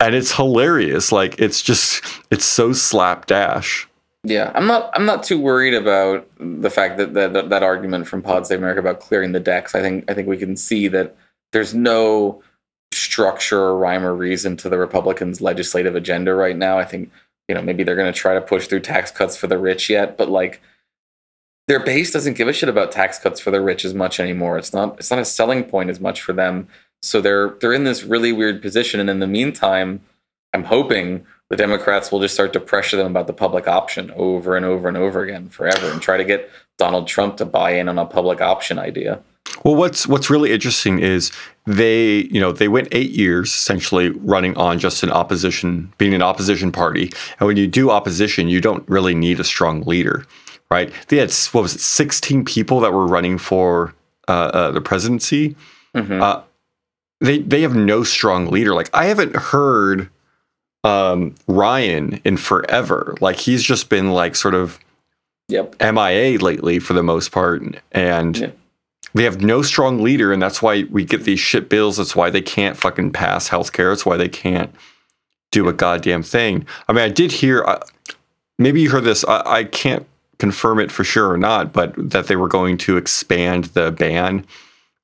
and it's hilarious. Like it's just it's so slapdash. Yeah, I'm not. I'm not too worried about the fact that that, that, argument from Pod Save America about clearing the decks. I think. I think we can see that there's no structure or rhyme or reason to the Republicans' legislative agenda right now. I think you know maybe they're going to try to push through tax cuts for the rich yet, but like their base doesn't give a shit about tax cuts for the rich as much anymore. It's not. It's not a selling point as much for them. So they're they're in this really weird position. And in the meantime, I'm hoping the Democrats will just start to pressure them about the public option over and over and over again forever and try to get Donald Trump to buy in on a public option idea. Well, what's what's really interesting is they, you know, they went eight years essentially running on just an opposition, being an opposition party. And when you do opposition, you don't really need a strong leader, right? They had what was it, sixteen people that were running for uh, uh, the presidency. Uh, they they have no strong leader. Like I haven't heard um, Ryan in forever. Like he's just been like sort of Yep. MIA lately for the most part, and Yeah. they have no strong leader, and that's why we get these shit bills. That's why they can't fucking pass healthcare. That's why they can't do a goddamn thing. I mean, I did hear, uh, maybe you heard this. I, I can't confirm it for sure or not, but that they were going to expand the ban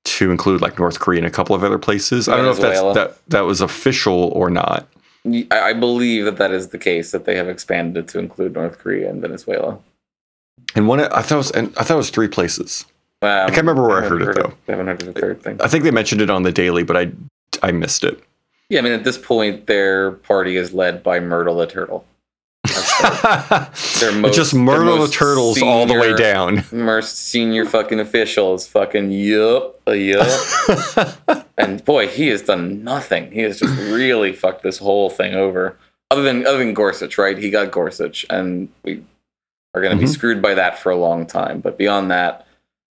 to include like North Korea and a couple of other places. I don't know if that's that that was official or not. I, I believe that that is the case that they have expanded it to include North Korea and Venezuela. And one, I thought it was, and I thought it was three places. Um, I can't remember where I haven't heard it, of- though. I haven't heard of the third thing. I think they mentioned it on the daily, but I I missed it. Yeah, I mean, at this point, their party is led by Myrtle the Turtle. Their [laughs] most, just the most turtles all the way down. Most senior fucking officials, fucking yup, uh, yup. [laughs] and boy, he has done nothing. He has just really fucked this whole thing over. Other than other than Gorsuch, right? He got Gorsuch, and we are going to be Mhm. screwed by that for a long time. But beyond that,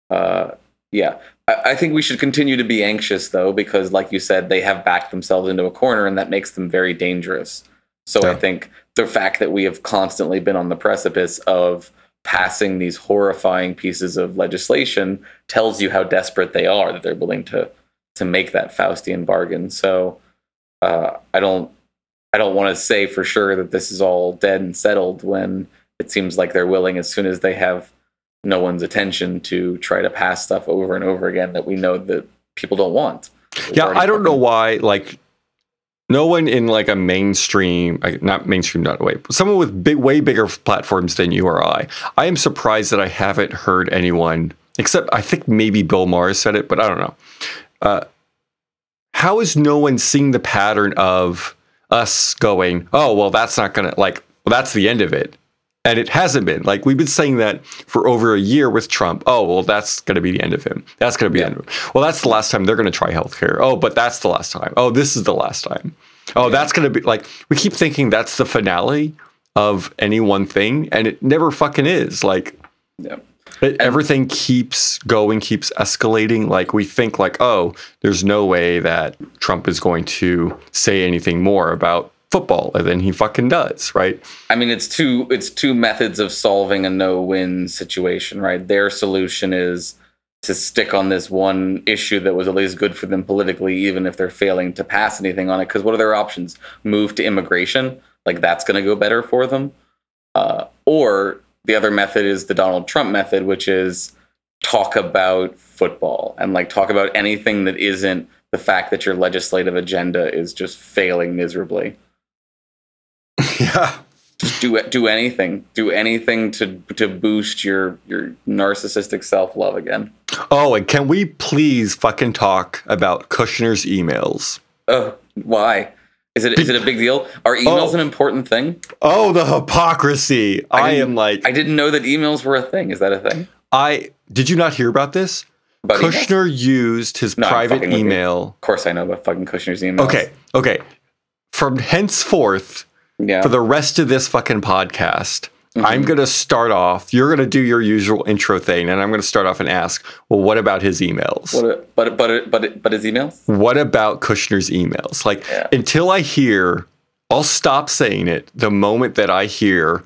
uh, yeah, I, I think we should continue to be anxious though, because like you said, they have backed themselves into a corner, and that makes them very dangerous. So I think the fact that we have constantly been on the precipice of passing these horrifying pieces of legislation tells you how desperate they are that they're willing to to make that Faustian bargain. So uh, I don't I don't want to say for sure that this is all dead and settled when it seems like they're willing as soon as they have no one's attention to try to pass stuff over and over again that we know that people don't want. We've Yeah, I don't know why. Like, no one in like a mainstream, not mainstream, not way, someone with big, way bigger platforms than you or I. I am surprised that I haven't heard anyone, except I think maybe Bill Maher said it, but I don't know. Uh, how is no one seeing the pattern of us going, oh, well, that's not gonna like, well, that's the end of it. And it hasn't been. Like we've been saying that for over a year with Trump. Oh, well, that's going to be the end of him. That's going to be the end of him. Well, that's the last time they're going to try healthcare. Oh, but that's the last time. Oh, this is the last time. Oh, that's going to be like we keep thinking that's the finale of any one thing, and it never fucking is. Like Yeah. it, everything keeps going, keeps escalating. Like we think, like, oh, there's no way that Trump is going to say anything more about football, and then he fucking does, right? I mean, it's two it's two methods of solving a no-win situation, right? Their solution is to stick on this one issue that was at least good for them politically, even if they're failing to pass anything on it. Because what are their options? Move to immigration, like that's going to go better for them, uh, or the other method is the Donald Trump method, which is talk about football and like talk about anything that isn't the fact that your legislative agenda is just failing miserably [laughs] Yeah. just do do anything do anything to to boost your your narcissistic self-love again Oh, and can we please fucking talk about Kushner's emails? oh why is it is it a big deal are emails Oh. an important thing Oh, the hypocrisy. I, didn't- am like i didn't know that emails were a thing is that a thing I did you not hear about this? About emails? Kushner used his No, private fucking with you. email. of course i know about fucking kushner's email. Okay, okay. From henceforth, yeah for the rest of this fucking podcast, Mm-hmm. I'm going to start off. You're going to do your usual intro thing, and I'm going to start off and ask, well, what about his emails? what but but but but his emails what about Kushner's emails? Like, Yeah. until I hear, I'll stop saying it the moment that I hear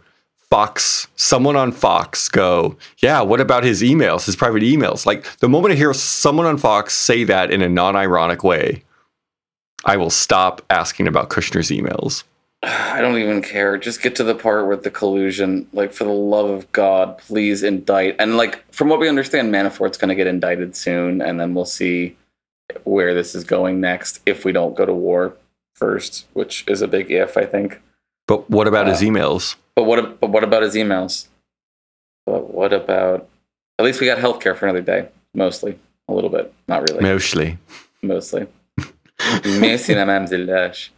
Fox, someone on Fox go, yeah, what about his emails, his private emails? Like, the moment I hear someone on Fox say that in a non ironic way, I will stop asking about Kushner's emails. I don't even care just get to the part with the collusion like for the love of god please indict and like from what we understand manafort's going to get indicted soon and then we'll see where this is going next if we don't go to war first which is a big if i think But what about his Uh, emails? But what? But what about his emails? But what about? At least we got healthcare for another day. Mostly, a little bit, not really. Mostly. Mostly. [laughs] Merci, Madame Zelash.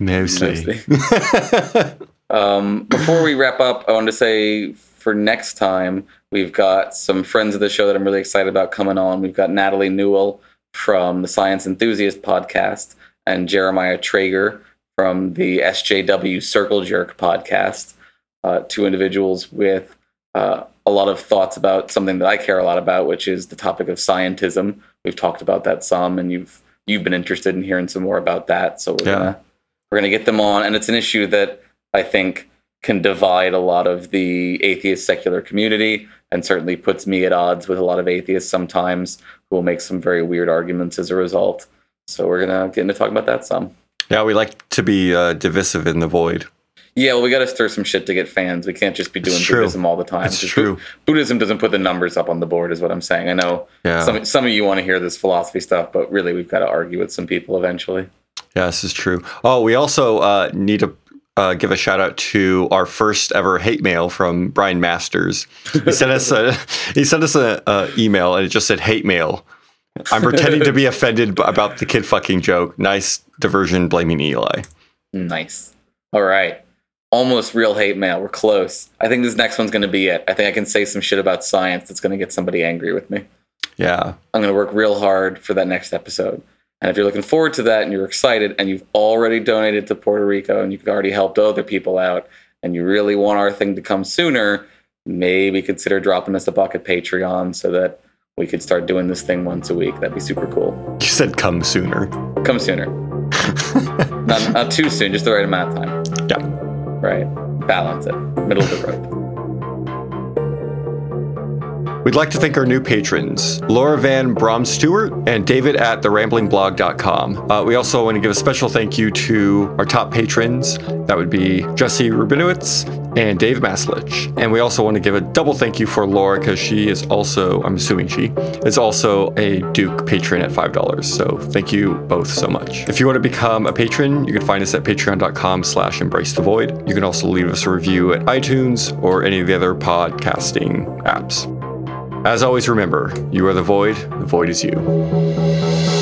Mostly. [laughs] Um, before we wrap up, I wanted to say for next time we've got some friends of the show that I'm really excited about coming on. We've got Natalie Newell from the Science Enthusiast podcast and Jeremiah Traeger from the SJW Circle Jerk podcast. Uh, two individuals with uh, a lot of thoughts about something that I care a lot about, which is the topic of scientism. We've talked about that some, and you've you've been interested in hearing some more about that. So we're Yeah. gonna we're gonna get them on, and it's an issue that I think can divide a lot of the atheist secular community and certainly puts me at odds with a lot of atheists sometimes who will make some very weird arguments as a result. So we're gonna get into talking about that some. Yeah, we like to be uh, divisive in the void. Yeah, well, we got to stir some shit to get fans. We can't just be doing Buddhism all the time. It's true. Buddhism doesn't put the numbers up on the board, is what I'm saying. I know Yeah. some some of you want to hear this philosophy stuff, but really, we've got to argue with some people eventually. Yeah, this is true. Oh, we also uh, need to uh, give a shout out to our first ever hate mail from Brian Masters. He sent us a he sent us a, a email and it just said hate mail. I'm pretending to be offended about the kid fucking joke. Nice diversion blaming Eli. Nice. All right. Almost real hate mail. We're close. I think this next one's going to be it. I think I can say some shit about science that's going to get somebody angry with me. Yeah. I'm going to work real hard for that next episode. And if you're looking forward to that and you're excited and you've already donated to Puerto Rico and you've already helped other people out and you really want our thing to come sooner, maybe consider dropping us a buck at Patreon so that we could start doing this thing once a week. That'd be super cool. You said come sooner. Come sooner. [laughs] not, not too soon, just the right amount of time. Yeah. Right. Balance it. Middle of the road. We'd like to thank our new patrons, Laura Van Brom Stewart and David at theramblingblog.com. Uh, we also want to give a special thank you to our top patrons. That would be Jesse Rubinowitz and Dave Maslich. And we also want to give a double thank you for Laura because she is also, I'm assuming she, is also a Duke patron at $5. So thank you both so much. If you want to become a patron, you can find us at patreon.com slash embrace the void. You can also leave us a review at iTunes or any of the other podcasting apps. As always, remember, you are the void, the void is you.